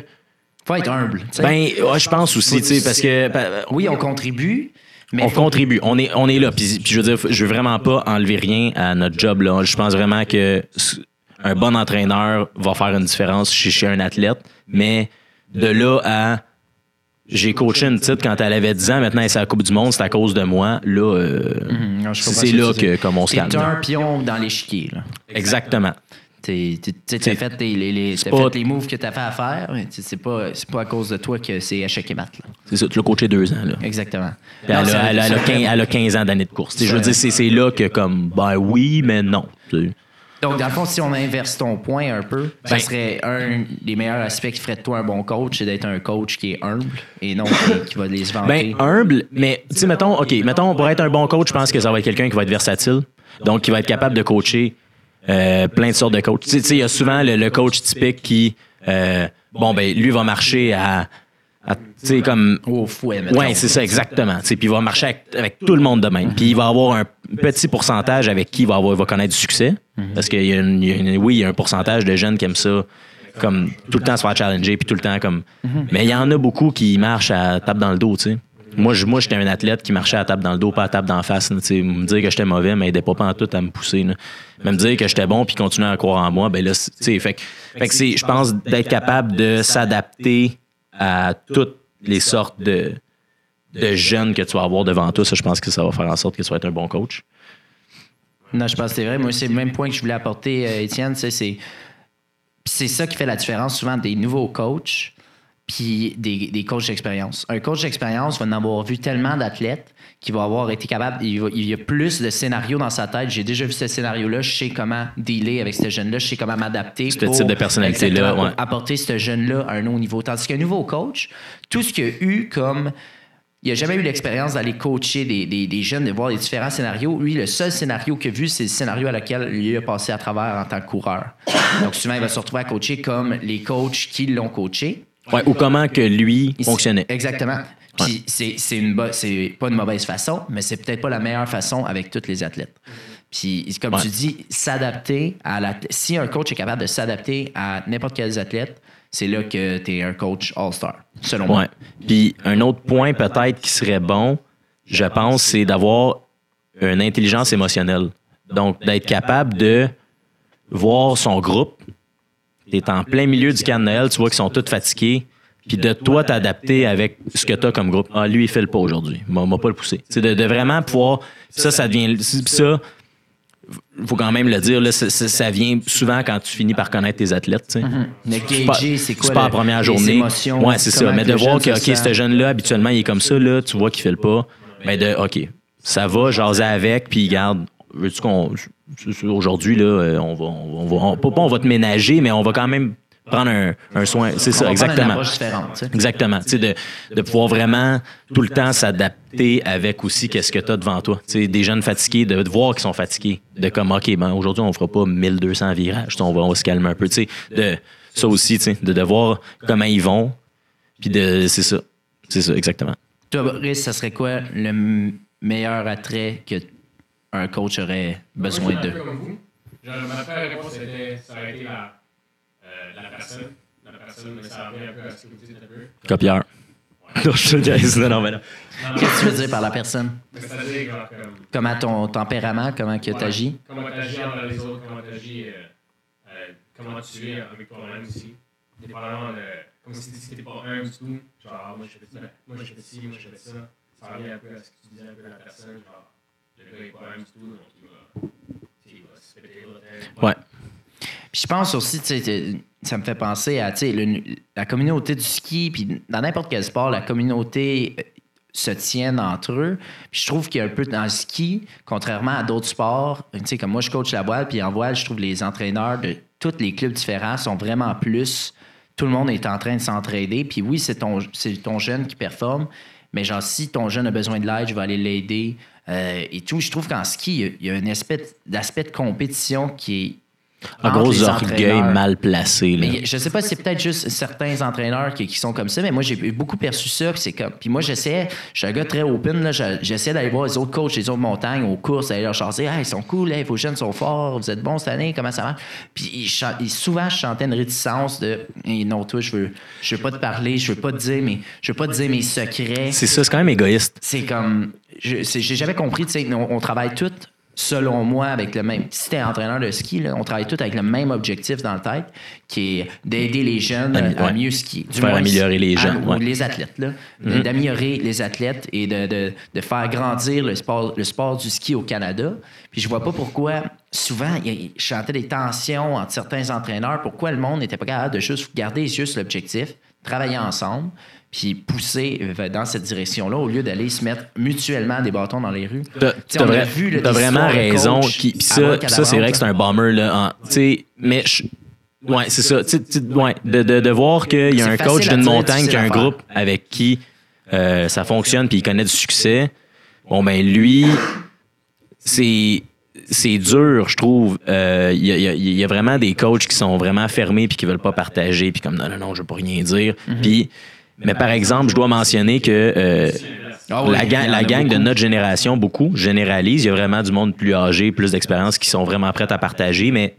Faut être humble. ben, ouais, je pense aussi, tu sais, parce que. oui, on contribue, mais on faut- contribue. On est, on est là. Puis, puis je veux dire, je veux vraiment pas enlever rien à notre job. Là. Je pense vraiment que un bon entraîneur va faire une différence chez, chez un athlète. Mais de là à j'ai coaché une petite quand elle avait 10 ans, maintenant elle est à la Coupe du Monde, c'est à cause de moi. Là, euh, comprends c'est là tu que comme on se T'es calme. un pion dans l'échiquier. Exactement. T'es- t'es- t'sais, T'as fait, tes- les, les, pas- fait les moves que t'as fait à faire. C'est pas, pas à cause de toi que c'est échec et mat. Là. C'est ça, tu l'as coaché deux ans. Là. Exactement. Non, elle, a, elle a- elle a c'est- 15, elle a 15 ans d'années de course. Tu Je veux dire, c'est là que comme, ben oui, mais non. tu. Donc, dans le fond, si on inverse ton point un peu, ça Ben- serait un des meilleurs aspects qui ferait de toi un bon coach, c'est d'être un coach qui est humble et non qui, qui va les vanter. Ben, humble, mais tu sais, mettons, OK, mettons, pour être un bon coach, je pense que ça va être quelqu'un qui va être versatile, donc qui va être capable de coacher euh, plein de sortes de coachs. Tu sais, tu sais, il y a souvent le, le coach typique qui, euh, bon, ben, lui va marcher à, sais, comme. Au fouet. Ouais, c'est ça, exactement. Puis il va marcher avec, avec tout le monde de même. Puis il va avoir un petit pourcentage avec qui il va, avoir, il va connaître du succès. Parce qu'il y a une- il y a une- oui, il y a un pourcentage de jeunes qui aiment ça, comme tout le temps se faire challenger, puis tout le temps comme. Mais il y en a beaucoup qui marchent à tape dans le dos, tu sais. Moi, je- moi, j'étais un athlète qui marchait à tape dans le dos, pas à tape d'en face. là, me dire que j'étais mauvais, mais n'aidait pas en tout à me pousser. là. Mais me dire que j'étais bon puis continuer à croire en moi, ben là, fait, que- fait que c'est, je pense, d'être capable de s'adapter à toutes les sortes de, de jeunes que tu vas avoir devant toi, ça, je pense que ça va faire en sorte que tu vas être un bon coach. Non, je pense que c'est vrai. Moi, c'est le même point que je voulais apporter, euh, Étienne. puis c'est ça qui fait la différence souvent des nouveaux coachs puis des, des coachs d'expérience. Un coach d'expérience va en avoir vu tellement d'athlètes qu'il va avoir été capable, il, va- il y a plus de scénarios dans sa tête. J'ai déjà vu ce scénario-là, je sais comment dealer avec ce jeune-là, je sais comment m'adapter. Ce pour- type de personnalité-là, ouais. apporter ce jeune-là à un haut niveau. Tandis qu'un nouveau coach, tout ce qu'il a eu comme il n'a jamais eu l'expérience d'aller coacher des, des- des jeunes, de voir les différents scénarios. Lui, le seul scénario qu'il a vu, c'est le scénario à lequel il a passé à travers en tant que coureur. Donc, souvent, il va se retrouver à coacher comme les coachs qui l'ont coaché. Ouais, ou comment que lui fonctionnait. Exactement. Puis c'est c'est une c'est pas une mauvaise façon, mais c'est peut-être pas la meilleure façon avec tous les athlètes. Puis comme Ouais. tu dis, s'adapter à la si un coach est capable de s'adapter à n'importe quel athlète, c'est là que tu es un coach all-star, selon moi. Ouais. Puis un autre point peut-être qui serait bon, je pense, c'est d'avoir une intelligence émotionnelle. Donc, d'être capable de voir son groupe. Tu es en plein milieu du camp de Noël, tu vois qu'ils sont tous fatigués. Puis de toi t'adapter avec ce que tu as comme groupe. Ah, lui, il fait le pas aujourd'hui. M'a m'a pas le poussé. C'est de, de vraiment pouvoir. Ça, ça devient. Ça, faut quand même le dire, là, ça, vient souvent quand tu finis par connaître tes athlètes. tu sais. Le C'est pas- c'est quoi C'est pas la le- première journée. émotions, ouais, c'est ça. Mais de voir que, OK, sent. ce jeune-là, habituellement, il est comme ça, là, tu vois qu'il fait le pas. Mais de, OK, ça va, jaser avec, puis garde, veux-tu qu'on. Aujourd'hui, là, euh, on va. On va on- pas, pas on va te ménager, mais on va quand même prendre un, un soin. C'est ça, exactement. approche différente, tu sais. Exactement. Tu sais, de, de pouvoir vraiment tout le temps s'adapter avec aussi qu'est-ce que tu as devant toi. Tu sais, des jeunes fatigués, de, de voir qu'ils sont fatigués. De comme, OK, ben, aujourd'hui, on fera pas 1200 virages. On va, on va se calmer un peu. Tu sais, de, ça aussi, tu sais, de, de voir comment ils vont. Puis de, c'est ça. C'est ça, exactement. Toi, Boris, ça serait quoi le meilleur attrait que un coach aurait besoin Moi, je suis de? un peu comme vous. Genre, ma première réponse était, ça aurait été la, euh, la personne. La personne, mais ça revient un peu à ce que vous dites un peu. Copieur. Non, je te niaise. non, non, mais non. Non, non, Qu'est-ce que tu veux dire par la personne? C'est-à-dire, comme. Comment ton tempérament, comment que tu agis? Comment tu agis envers les autres, comment euh, euh, comment tu es avec toi-même aussi. Dépendamment de. Comme si tu n'étais pas un du tout. Genre, moi je fais ça, moi je fais ci, moi je fais ça. Ça revient un peu à ce que tu disais un peu la personne. Genre, Ouais. Puis je pense aussi, ça me fait penser à le- la communauté du ski, puis dans n'importe quel sport, la communauté euh, se tienne entre eux. Puis je trouve qu'il y a un peu dans le ski, contrairement à d'autres sports, tu sais, comme moi je coach la voile, puis en voile, je trouve les entraîneurs de tous les clubs différents sont vraiment plus. Tout le monde est en train de s'entraider. Puis oui, c'est ton, ton jeune qui performe, mais genre, si ton jeune a besoin de l'aide, je vais aller l'aider. Euh, et tout. Je trouve qu'en ski, il y a- un aspect, d'aspect de compétition qui est Un entre gros orgueil mal placé. Là. Mais je sais pas si c'est peut-être juste certains entraîneurs qui, qui sont comme ça, mais moi j'ai beaucoup perçu ça. Puis comme, puis moi j'essaie, je suis un gars très open là, je- j'essaie d'aller voir les autres coachs, les autres montagnes, aux courses, d'aller leur chanter, ah ils sont cool, hey, vos jeunes sont forts, vous êtes bons cette année, comment ça marche Puis ils souvent je chantais une réticence de, Hey, non toi je veux, je veux pas te parler, je veux pas te dire je veux pas te dire mes secrets C'est ça, c'est quand même égoïste. c'est comme. J'ai jamais compris, tu sais, on, on travaille tous, selon moi, avec le même. Si t'es entraîneur de ski, là, on travaille tous avec le même objectif dans le tête, qui est d'aider les jeunes Ami- à ouais. mieux skier. Du Faire moins, améliorer les à- jeunes, ou ouais. les athlètes, là. D'améliorer les athlètes et de, de- de faire grandir le sport, le sport du ski au Canada. Puis je vois pas pourquoi, souvent, il y a- je sentais des tensions entre certains entraîneurs, pourquoi le monde n'était pas capable de juste garder juste l'objectif, travailler ensemble, puis pousser euh, dans cette direction-là au lieu d'aller se mettre mutuellement des bâtons dans les rues. T'as Tu sais, t'as on a vrai- vu, là, t'as des vraiment raison. qui- pis ça, ça c'est vrai que c'est un bummer. Là, mais je- ouais, c'est ça. Tu sais, tu sais, ouais, de, de, de voir qu'il y a un coach d'une montagne qui a un groupe avec qui euh, ça fonctionne puis il connaît du succès. Bon, ben lui, c'est c'est dur, je trouve. Euh, Il y, y a- il y a vraiment des coachs qui sont vraiment fermés puis qui veulent pas partager puis comme non non non, je veux pas rien dire. Mhm. Puis mais par exemple, je dois mentionner que euh, Ah oui, la, gang, la de notre génération, beaucoup, généralise. Il y a vraiment du monde plus âgé, plus d'expérience qui sont vraiment prêts à partager. Mais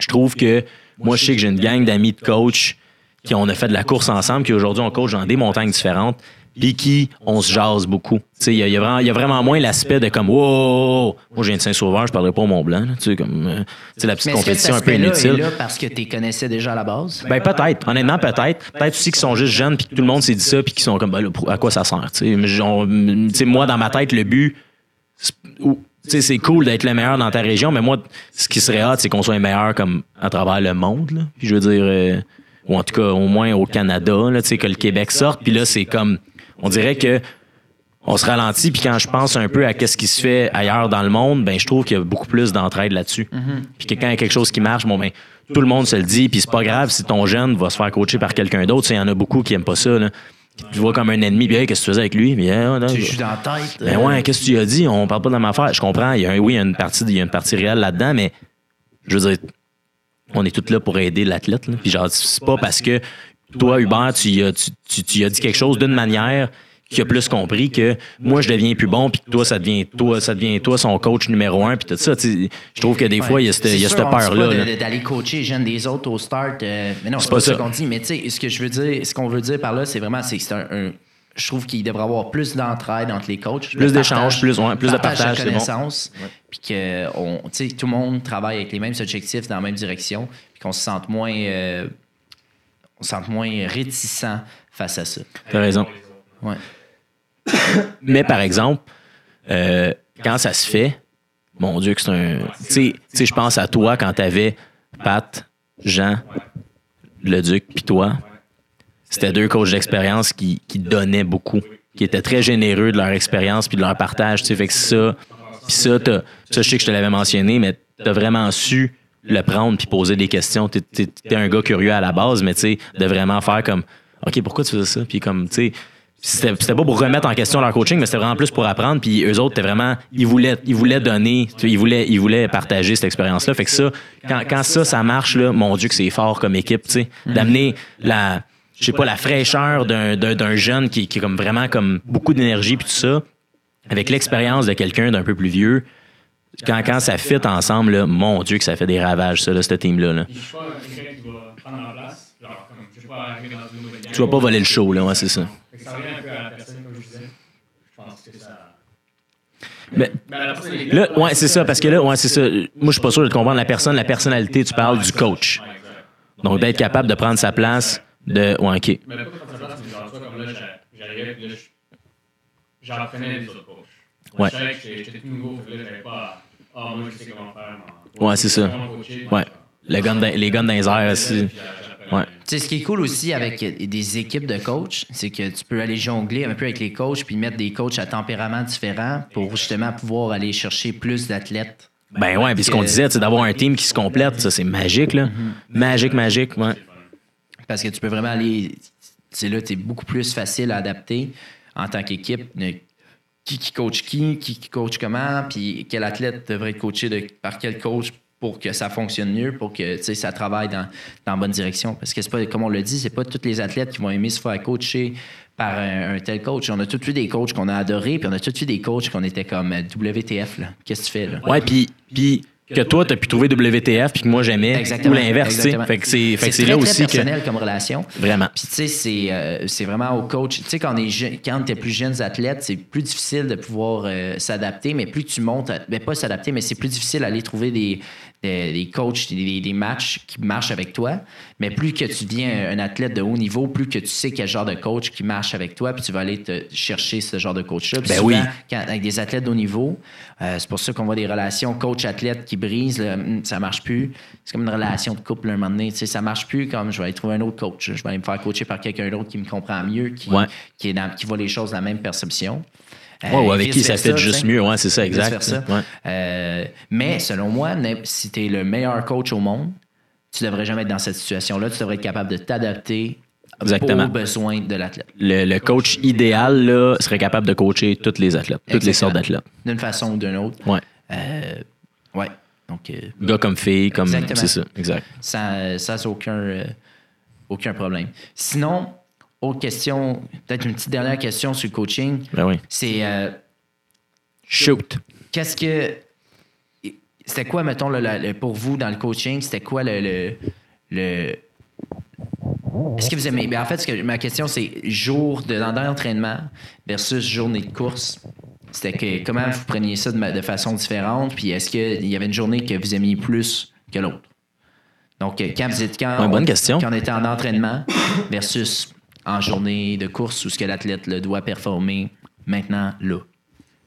je trouve que moi, je sais que j'ai une gang d'amis de coachs qui on a fait de la course ensemble, qui aujourd'hui on coach dans des montagnes différentes, puis qui on se jase beaucoup. Il y, a- y a vraiment- il y a vraiment moins l'aspect de comme wow, moi je viens de Saint-Sauveur, je parlerai pas au Mont Blanc. là. Tu sais, comme euh, tu sais, la petite compétition un peu inutile. là parce que tu connaissais déjà à la base? Ben peut-être, honnêtement peut-être. Peut-être aussi qu'ils sont juste jeunes puis que tout le monde s'est dit ça puis qu'ils sont comme ben à quoi ça sert. tu sais? Sais, moi dans ma tête le but, c'est- cool d'être le meilleur dans ta région, mais moi ce qui serait hâte c'est qu'on soit les meilleurs comme à travers le monde. là. Puis je veux dire, euh, ou en tout cas au moins au Canada, là, que le Québec sorte. Puis là c'est comme, on dirait que on se ralentit, puis quand je pense un peu à qu'est-ce qui se fait ailleurs dans le monde, ben je trouve qu'il y a beaucoup plus d'entraide là-dessus. Puis que quand il y a quelque chose qui marche, bon ben tout le monde se le dit, puis c'est pas grave si ton jeune va se faire coacher par quelqu'un d'autre. Tu Il y en a beaucoup qui aiment pas ça. Là. Te voient comme un ennemi, puis hey, qu'est-ce que tu faisais avec lui? Puis, Hey, non, Tu je- joues dans la tête. ben euh, ouais, qu'est-ce que tu as dit? On parle pas de la même affaire. Je comprends. Il y a un, oui, il y a une partie, il y a une partie réelle là-dedans, mais je veux dire, on est tous là pour aider l'athlète. Puis genre, c'est pas parce que toi, Hubert, tu y as, tu, tu- tu y as dit quelque chose d'une manière qui a plus compris que moi je deviens plus bon puis que toi ça devient toi ça devient toi son coach numéro un puis tout ça je trouve que des fois il y a cette, il y a C'est cette peur là, de- de- D'aller coacher les jeunes des autres au start. euh, mais non, c'est pas pas ça qu'on dit. Mais tu sais, ce que je veux dire, ce qu'on veut dire par là, c'est vraiment, c'est que c'est un, un- Je trouve qu'il devrait y avoir plus d'entraide entre les coachs. Plus d'échanges, partage- plus- ouais, plus de partage, c'est bon. connaissances. Puis que on, tout le monde travaille avec les mêmes objectifs dans la même direction. Puis qu'on se sente moins. euh, on se sente moins réticent face à ça. t'as raison Ouais. mais par exemple euh, quand ça se fait mon dieu que c'est un tu sais- je pense à toi quand t'avais Pat Jean le Duc puis toi c'était deux coachs d'expérience qui, qui donnaient beaucoup, qui étaient très généreux de leur expérience puis de leur partage. Tu sais, fait que ça, puis ça, t'as- ça, je sais que je te l'avais mentionné, mais tu as vraiment su le prendre puis poser des questions. Tu es, un gars curieux à la base, mais tu sais, de vraiment faire comme, OK, pourquoi tu faisais ça? Puis comme, tu sais, c'était c'était pas pour remettre en question leur coaching, mais c'était vraiment plus pour apprendre. Puis eux autres, vraiment, ils voulaient, ils voulaient donner, ils voulaient, ils voulaient partager cette expérience-là. Fait que ça, quand, quand ça, ça marche, là, mon Dieu, que c'est fort comme équipe, tu sais, d'amener la, je sais pas, la fraîcheur d'un, d'un, d'un jeune qui, qui est comme vraiment comme beaucoup d'énergie puis tout ça, avec l'expérience de quelqu'un d'un peu plus vieux. Quand, quand ça fit ensemble, là, mon Dieu, que ça fait des ravages, ça, là, ce team-là. Là. Tu vas pas voler le show, là, ouais, c'est ça. Ça revient un peu à la personne, comme je disais. Je pense que ça. Mais est là, ouais, c'est ça, parce que là, ouais, c'est ça. Moi, je suis pas sûr de comprendre la personne, la personnalité, tu parles du coach. Donc, d'être capable de prendre sa place, de. Ouais, OK. Mais pas prendre sa place, mais genre, comme là, j'a- j'arrivais, puis là, j'apprenais des autres coachs. Ouais. Je savais que j'étais tout nouveau, là, j'avais pas. Ah, moi, je sais comment faire. moi. Ouais, c'est ça. Coacher, Ouais. Le gun dans- les guns dans les airs aussi. Ouais. Tu sais, ce qui est cool aussi avec des équipes de coachs, c'est que tu peux aller jongler un peu avec les coachs puis mettre des coachs à tempérament différent pour justement pouvoir aller chercher plus d'athlètes. Ben ouais, puis ce qu'on disait, c'est d'avoir un team qui se complète, ça, c'est magique, là. Magique, magique, ouais. Parce que tu peux vraiment aller. C'est là, tu es beaucoup plus facile à adapter en tant qu'équipe. De Qui, qui coach qui, qui, qui coach comment, puis quel athlète devrait être coaché de- par quel coach pour que ça fonctionne mieux, pour que ça travaille dans, dans la bonne direction. Parce que pas, comme on l'a dit, c'est pas tous les athlètes qui vont aimer se faire coacher par un, tel coach. On a tous vu des coachs qu'on a adorés, puis on a tous vu des coachs qu'on était comme euh, WTF. Qu'est-ce que tu fais, là? Ouais, puis que toi, t'as pu trouver WTF puis que moi, j'aimais. Ou l'inverse, tu. Fait que c'est, fait que c'est très, là très aussi que. personnel comme relation. Vraiment. Puis, tu sais, c'est, euh, c'est vraiment au coach. Tu sais, quand, quand tu es plus jeunes athlètes, c'est plus difficile de pouvoir euh, s'adapter, mais plus tu montes, à- ben, pas s'adapter, mais c'est plus difficile d'aller trouver des, des, des coachs, des, des matchs qui marchent avec toi. Mais plus que tu deviens un athlète de haut niveau, plus que tu sais quel genre de coach qui marche avec toi, puis tu vas aller te chercher ce genre de coach-là. Ben oui. quand- avec des athlètes de haut niveau, euh, c'est pour ça qu'on voit des relations coach-athlète qui brisent, là, Hum, ça marche plus. C'est comme une relation de couple, un moment donné. Tu sais, ça marche plus comme je vais aller trouver un autre coach. Je vais aller me faire coacher par quelqu'un d'autre qui me comprend mieux, qui, Ouais. qui, est dans- qui voit les choses de la même perception. Euh, ou avec qui ça fait juste mieux. Ouais, c'est ça, exact. Ouais. Euh, mais selon moi, si tu es le meilleur coach au monde, tu devrais jamais être dans cette situation-là. Tu devrais être capable de t'adapter Exactement. aux besoins de l'athlète. Le, le coach idéal, là, serait capable de coacher tous les athlètes, toutes les sortes d'athlètes. D'une façon ou d'une autre. Ouais. Euh, ouais. Donc, euh, Gars comme filles, comme. C'est ça, exact. ça, ça c'est aucun, euh, aucun problème. Sinon, autre question, peut-être une petite dernière question sur le coaching. Ben oui. C'est euh, Shoot. qu'est-ce que. C'était quoi, mettons, le- le- le- pour vous dans le coaching, c'était quoi le. le, le- est-ce que vous aimez? ben, en fait, ce que, ma question, c'est jour de, d'entraînement versus journée de course. C'était que comment vous preniez ça de, façon différente, puis est-ce qu'il y avait une journée que vous aimiez plus que l'autre? Donc, euh, quand vous êtes quand, Ouais, bonne question. quand on était en entraînement versus en journée de course où ce que l'athlète le doit performer maintenant là.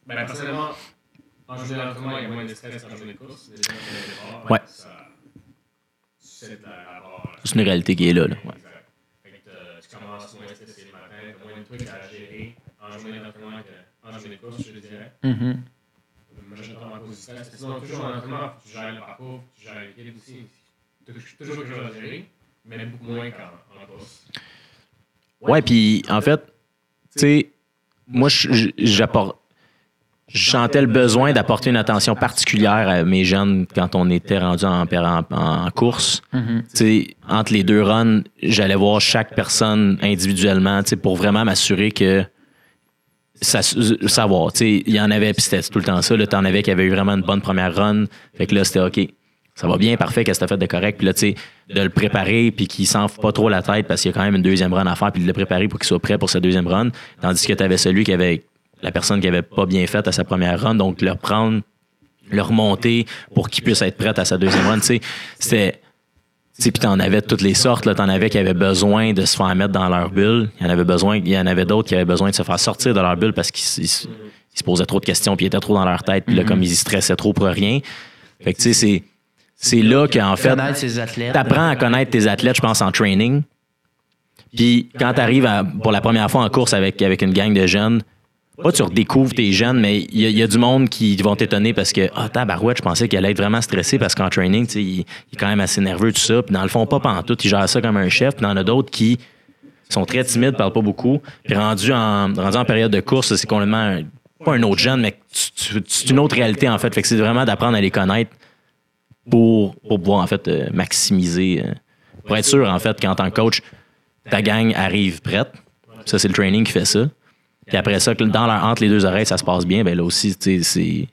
Ben, personnellement, en journée d'entraînement, il y a moins de stress en journée de course. Départ, Ouais. C'est une réalité qui est là. là. Ouais. Exact. Fait que t'as- tu commences moins stressé le matin, t'as moins de trucs à gérer en journée d'entraînement qu'en journée de course, je dirais. Mm-hmm. Moi, je tombe à cause du stress. Sinon, toujours en entraînement, tu gères le parcours, tu gères l'équipe aussi. Toujours quelque chose à gérer, mais beaucoup moins qu'en en course. Ouais, puis en fait, tu sais, moi, j'apporte. Je sentais le besoin d'apporter une attention particulière à mes jeunes quand on était rendu en, en- en course. Tu sais, entre les deux runs, j'allais voir chaque personne individuellement, tu sais, pour vraiment m'assurer que ça, savoir, tu sais, il y en avait, puis c'était tout le temps ça, là, t'en avais qui avait eu vraiment une bonne première run, fait que là, c'était OK, ça va bien, parfait, qu'est-ce que t'as fait de correct, puis là, tu sais, de le préparer, puis qu'il s'en fout pas trop la tête, parce qu'il y a quand même une deuxième run à faire, puis de le préparer pour qu'il soit prêt pour sa deuxième run, tandis que t'avais celui qui avait, la personne qui avait pas bien fait à sa première run, donc le reprendre, le remonter pour qu'il puisse être prêt à sa deuxième run, tu sais, c'était... Tu sais, puis t'en avais de toutes les sortes. Là, t'en avais qui avaient besoin de se faire mettre dans leur bulle. Il y en avait besoin. Il y en avait d'autres qui avaient besoin de se faire sortir de leur bulle parce qu'ils se posaient trop de questions puis ils étaient trop dans leur tête. Puis là, comme ils y stressaient trop pour rien. Fait que tu sais, c'est c'est là qu'en fait, athlètes. t'apprends à connaître tes athlètes, je pense, en training. Puis quand t'arrives à- pour la première fois en course avec avec une gang de jeunes, pas tu redécouvres tes jeunes, mais il y, a- il y a du monde qui vont t'étonner parce que, ah, tabarouette, je pensais qu'il allait être vraiment stressé parce qu'en training, tu il, il est quand même assez nerveux, tout ça. Puis dans le fond, pas pantoute, il gère ça comme un chef. Puis il y en a d'autres qui sont très timides, parlent pas beaucoup. Puis rendu en, rendu en période de course, c'est complètement, un- pas un autre jeune, mais tu- tu- c'est une autre réalité, en fait. Fait que c'est vraiment d'apprendre à les connaître pour, pour pouvoir, en fait, euh, maximiser, euh, pour être sûr, en fait, qu'en tant que coach, ta gang arrive prête. Ça, c'est le training qui fait ça. Puis après ça, dans leur, entre les deux oreilles, ça se passe bien, ben là aussi, c'est.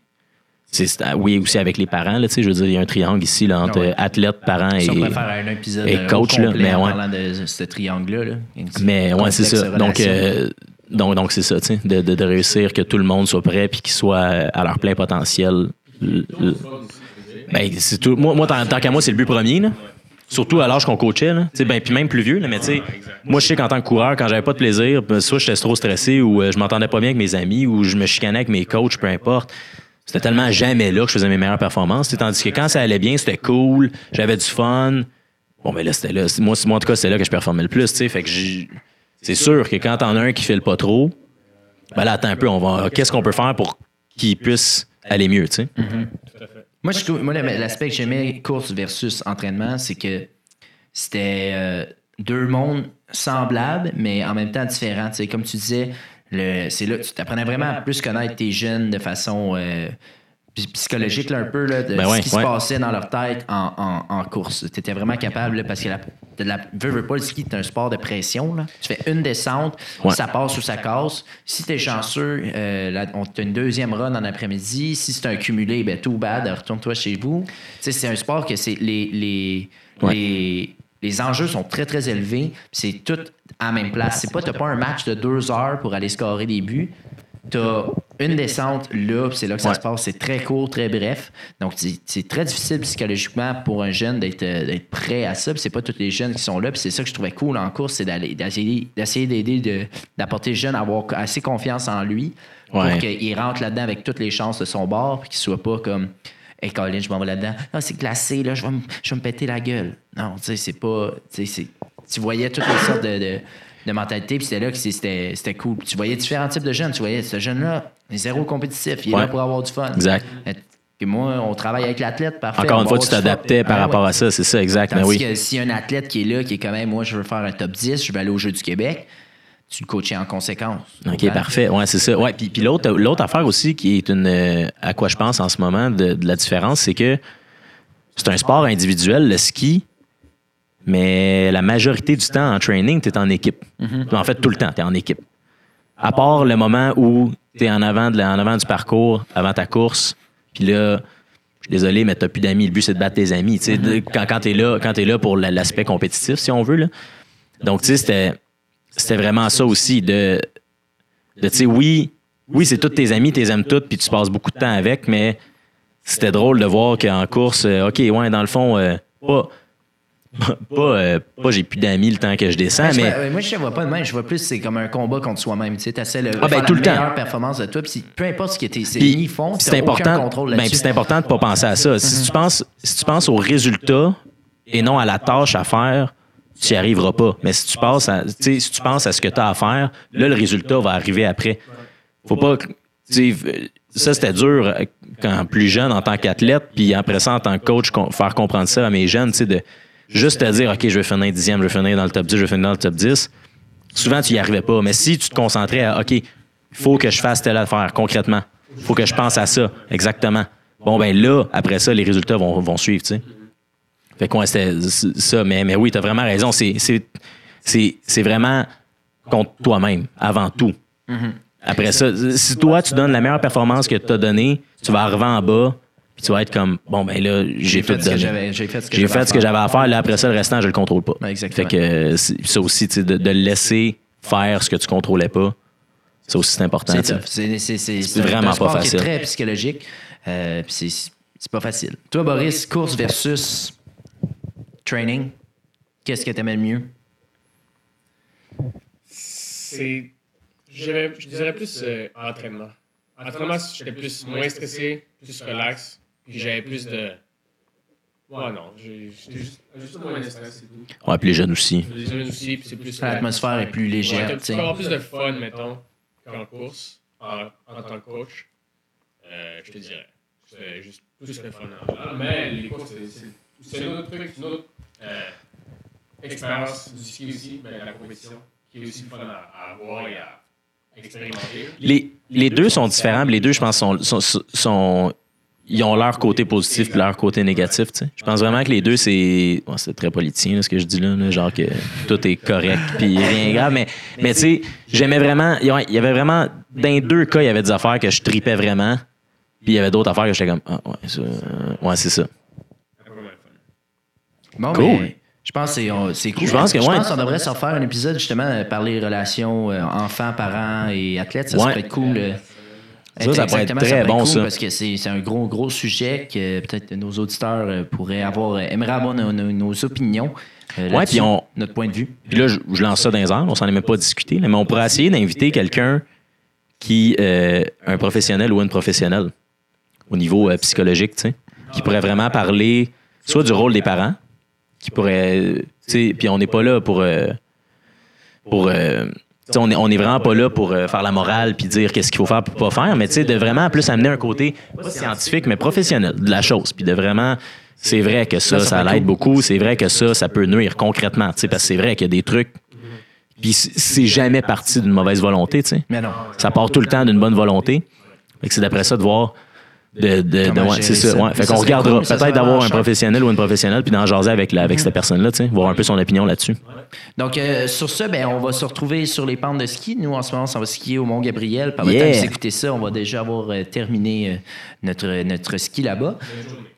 ah, oui, aussi avec les parents, là, je veux dire, il y a un triangle ici là, entre Ah ouais. athlète, parents et. Faire un épisode et euh, coach, là, mais en ouais. parlant de ce triangle-là. là. Mais ouais, c'est ça. Donc, relation. euh, donc, donc c'est ça, de, de, de réussir que tout le monde soit prêt puis qu'ils soient à leur plein potentiel. L- l- Ben, c'est tout. Moi, moi tant, tant qu'à moi, c'est le but premier, là. Surtout à l'âge qu'on coachait, là. Ben, puis même plus vieux, là, mais tu sais, moi, je sais qu'en tant que coureur, quand j'avais pas de plaisir, ben, soit j'étais trop stressé ou euh, je m'entendais pas bien avec mes amis ou je me chicanais avec mes coachs, peu importe. C'était tellement jamais là que je faisais mes meilleures performances. Tandis que quand ça allait bien, c'était cool, j'avais du fun. Bon, ben là, c'était là. Moi, moi, en tout cas, c'était là que je performais le plus, tu sais. Fait que c'est sûr que quand t'en as un qui file pas trop, ben là, attends un peu, on va. Qu'est-ce qu'on peut faire pour qu'il puisse aller mieux, tu sais? Moi, je moi, l'aspect que j'aimais course versus entraînement, c'est que c'était euh, deux mondes semblables, mais en même temps différents. Comme tu disais, c'est là, tu apprenais vraiment à plus connaître tes jeunes de façon euh, psychologique là, un peu là, de Ben ce ouais, qui se passait dans leur tête en, en, en course. Tu étais vraiment capable là, parce que la, de la, veux, veux pas, le ski, c'est un sport de pression. Là. Tu fais une descente, Ouais. ça passe ou ça casse. Si tu es chanceux, euh, là, on as une deuxième run en après-midi. Si c'est un cumulé, ben tout bad, retourne-toi chez vous. Tu sais, c'est un sport que c'est les, les, Ouais. les, les enjeux sont très, très élevés. C'est tout à la même place. C'est pas, t'as pas un match de deux heures pour aller scorer des buts. T'as une descente là, c'est là que ça Ouais. se passe. C'est très court, très bref. Donc, c'est très difficile psychologiquement pour un jeune d'être euh, prêt à ça. C'est pas tous les jeunes qui sont là. C'est ça que je trouvais cool en course, c'est d'essayer d'aider, de- d'apporter le jeune à avoir assez confiance en lui pour Ouais. qu'il rentre là-dedans avec toutes les chances de son bord, puis qu'il soit pas comme Hey Colin, je m'en vais là-dedans. Non, c'est glacé, là, je vais, me, je vais me péter la gueule. Non, tu sais, c'est pas. Tu voyais toutes les sortes de, de, de mentalités, puis c'était là que c'était cool. Puis tu voyais différents types de jeunes. Tu voyais ce jeune-là, il est zéro compétitif, il est Ouais. là pour avoir du fun. Exact. Puis moi, on travaille avec l'athlète, parfait. Encore une fois, tu t'adaptais par Ah, rapport ouais. à ça, c'est ça, exact. Mais Tandis oui. que s'il y a un athlète qui est là, qui est quand même, moi, je veux faire un top 10, je vais aller aux Jeux du Québec, tu le coaches en conséquence. OK, Comprends? parfait. Ouais, c'est ça. Ouais, puis, puis l'autre, l'autre affaire aussi qui est une euh, à quoi je pense en ce moment de, de la différence, c'est que c'est un sport individuel, le ski, mais la majorité du temps en training, tu es en équipe. En fait, tout le temps, tu es en équipe. À part le moment où tu es en avant, de la- en avant du parcours, avant ta course, puis là, je suis désolé, mais tu plus d'amis. Le but, c'est de battre tes amis. Sais, de- quand quand tu es, là- quand t'es là pour la- l'aspect compétitif, si on veut. Là. Donc, tu sais, c'était c'était vraiment ça aussi de, de tu sais, oui, oui, c'est tous tes amis, tu les aimes toutes, puis tu passes beaucoup de temps avec, mais c'était drôle de voir qu'en course, euh, OK, ouais, dans le fond, euh, pas, pas, euh, pas j'ai plus d'amis le temps que je descends, je mais vois- ouais, moi, je ne vois pas de même. Je vois plus c'est comme un combat contre soi-même. Tu sais, essaies de Ah, ben, tout la le temps. meilleure performance de toi. Puis peu importe ce que tes ennemis font, c'est important, ben, c'est important de pas penser à ça. Si tu penses, si tu penses au résultat et non à la tâche à faire, tu n'y arriveras pas. Mais si tu penses à, si tu penses à ce que tu as à faire, là, le résultat va arriver après. Faut pas, ça c'était dur euh, quand plus jeune en tant qu'athlète, puis après ça en tant que coach, faire comprendre ça à mes jeunes, tu sais, de juste te dire, OK, je vais finir dixième, je vais finir dans le top 10, je vais finir dans le top 10. Souvent, tu n'y arrivais pas. Mais si tu te concentrais à, OK, il faut que je fasse telle affaire concrètement. Il faut que je pense à ça, exactement. Bon, ben là, après ça, les résultats vont, vont suivre, tu sais. Fait que ouais, c'était ça. Mais, mais oui, tu as vraiment raison. C'est, vraiment contre toi-même, avant tout. Après ça, si toi, tu donnes la meilleure performance que tu as donnée, tu vas arriver en bas, puis tu vas être comme, bon, ben là, j'ai, tout fait ce que donné. j'avais- j'ai fait ce que j'avais à faire. j'avais à faire. Là, après ça, le restant, je le contrôle pas. Exactement. Fait que euh, c'est- ça aussi, tu sais, de, de laisser faire ce que tu contrôlais pas, ça aussi, c'est important. C'est. C'est c'est- c'est- C'est vraiment un sport pas qui est facile. très psychologique. Euh, c'est c'est pas facile. Toi, Boris, course versus training, qu'est-ce que t'aimais le mieux? C'est. Je dirais, je dirais plus euh, entraînement. Entraînement, j'étais plus moins stressé, plus relax, puis j'avais plus de. Ouais, non, j'étais juste, juste moins de stress, c'est tout. Ouais, puis les jeunes aussi. Les jeunes aussi, puis c'est plus. L'atmosphère est plus Ouais, légère. t'as- tu avoir plus de fun, mettons, qu'en course, en, en tant que coach. Euh, je te dirais. C'est juste plus le fun en général. Mais les courses, c'est- un autre truc, une autre euh, expérience du ski aussi, mais la compétition, qui est aussi fun à, à avoir et à expérimenter. Les, les deux sont différents, mais les deux, je pense, sont, sont, sont- ils ont leur côté positif et leur côté négatif. tu sais. Je pense vraiment que les deux, c'est. bon, c'est très politicien, là, ce que je dis là, là, genre que tout est correct puis rien grave. Mais, mais tu sais, j'aimais vraiment. Il y avait- vraiment. Dans les deux cas, il y avait des affaires que je tripais vraiment. Puis il y avait d'autres affaires que j'étais comme. Ah, ouais, ça, euh, ouais, c'est ça. Bon, Cool. mais je pense que c'est cool. Je pense ouais. qu'on devrait s'en faire un épisode justement euh, parler relations euh, enfants, parents et athlètes. Ça Ouais. serait cool. Ça, ça pourrait être très bon, cool ça. Parce que c'est un gros, gros sujet que peut-être nos auditeurs euh, pourraient avoir, euh, aimeraient avoir nos, nos- nos opinions. euh, Ouais, puis on- Notre point de vue. Puis là, je, je lance ça dans les airs, on s'en est même pas discuté, là, mais on pourrait essayer d'inviter quelqu'un qui, euh, un professionnel ou une professionnelle, au niveau euh, psychologique, tu sais, qui pourrait vraiment parler soit du rôle des parents, qui pourrait, tu sais, puis on n'est pas là pour, pour, on est, on est vraiment pas là pour euh, faire la morale puis dire qu'est-ce qu'il faut faire pour pas faire, mais tu sais, de vraiment plus amener un côté pas scientifique, mais professionnel de la chose, puis de vraiment, c'est vrai que ça, Ça, l'aide beaucoup, c'est vrai que ça, ça peut nuire concrètement, tu sais, parce que c'est vrai qu'il y a des trucs, puis c'est jamais parti d'une mauvaise volonté, tu sais. Mais non. Ça part tout le temps d'une bonne volonté. Fait que c'est d'après ça de voir de, de, ouais, c'est ça. Ouais. Fait qu'on regardera cool, peut-être d'avoir un sharp. professionnel ou une professionnelle puis d'en jaser avec, la, avec cette personne-là, tu sais, voir un peu son opinion là-dessus. Donc, euh, sur ça, ben, on va se retrouver sur les pentes de ski. Nous, en ce moment, on va skier au Mont-Gabriel. Par le Yeah. temps que vous écoutez ça, on va déjà avoir euh, terminé euh, notre, notre ski là-bas.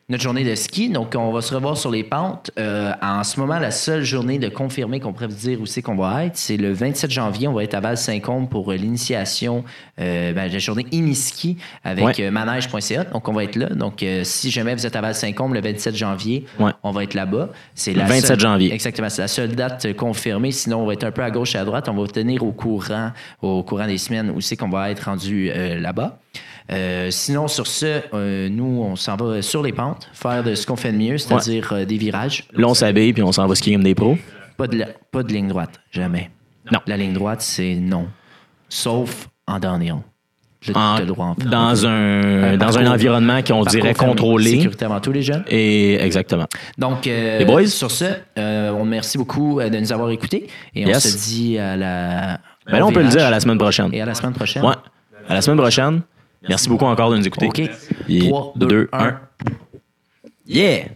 Notre journée de ski. Donc, on va se revoir sur les pentes. Euh, en ce moment, la seule journée de confirmé qu'on pourrait vous dire où c'est qu'on va être, c'est le 27 janvier. On va être à Val-Saint-Côme pour euh, l'initiation, euh, ben, la journée Iniski avec Ouais. euh, manège.ca. Donc, on va être là. Donc, euh, si jamais vous êtes à Val-Saint-Côme le 27 janvier, Ouais. on va être là-bas. C'est Le la 27 seule- janvier. Exactement. C'est la seule date confirmée. Sinon, on va être un peu à gauche et à droite. On va vous tenir au courant, au courant des semaines où c'est qu'on va être rendu là-bas. Euh, sinon, sur ce, euh, nous, on s'en va sur les pentes, faire de ce qu'on fait de mieux, c'est-à-dire euh, des virages. Là, on s'habille puis on s'en va skier comme des pros. Pas de, la- pas de ligne droite, jamais. Non. La ligne droite, c'est non. Sauf en downhill. En- droit en dans un, Un dans un environnement qu'on dirait contrôlé. Sécuritairement, tous les jeunes. Et exactement. Donc, euh, Les boys? sur ce, euh, on merci beaucoup de nous avoir écoutés et on se dit à la. Ben là, on peut le dire à la semaine prochaine. Et à la semaine prochaine. Ouais. À la semaine prochaine. Merci beaucoup encore de nous écouter. OK. Et 3, 2, deux, 1. un. Yeah!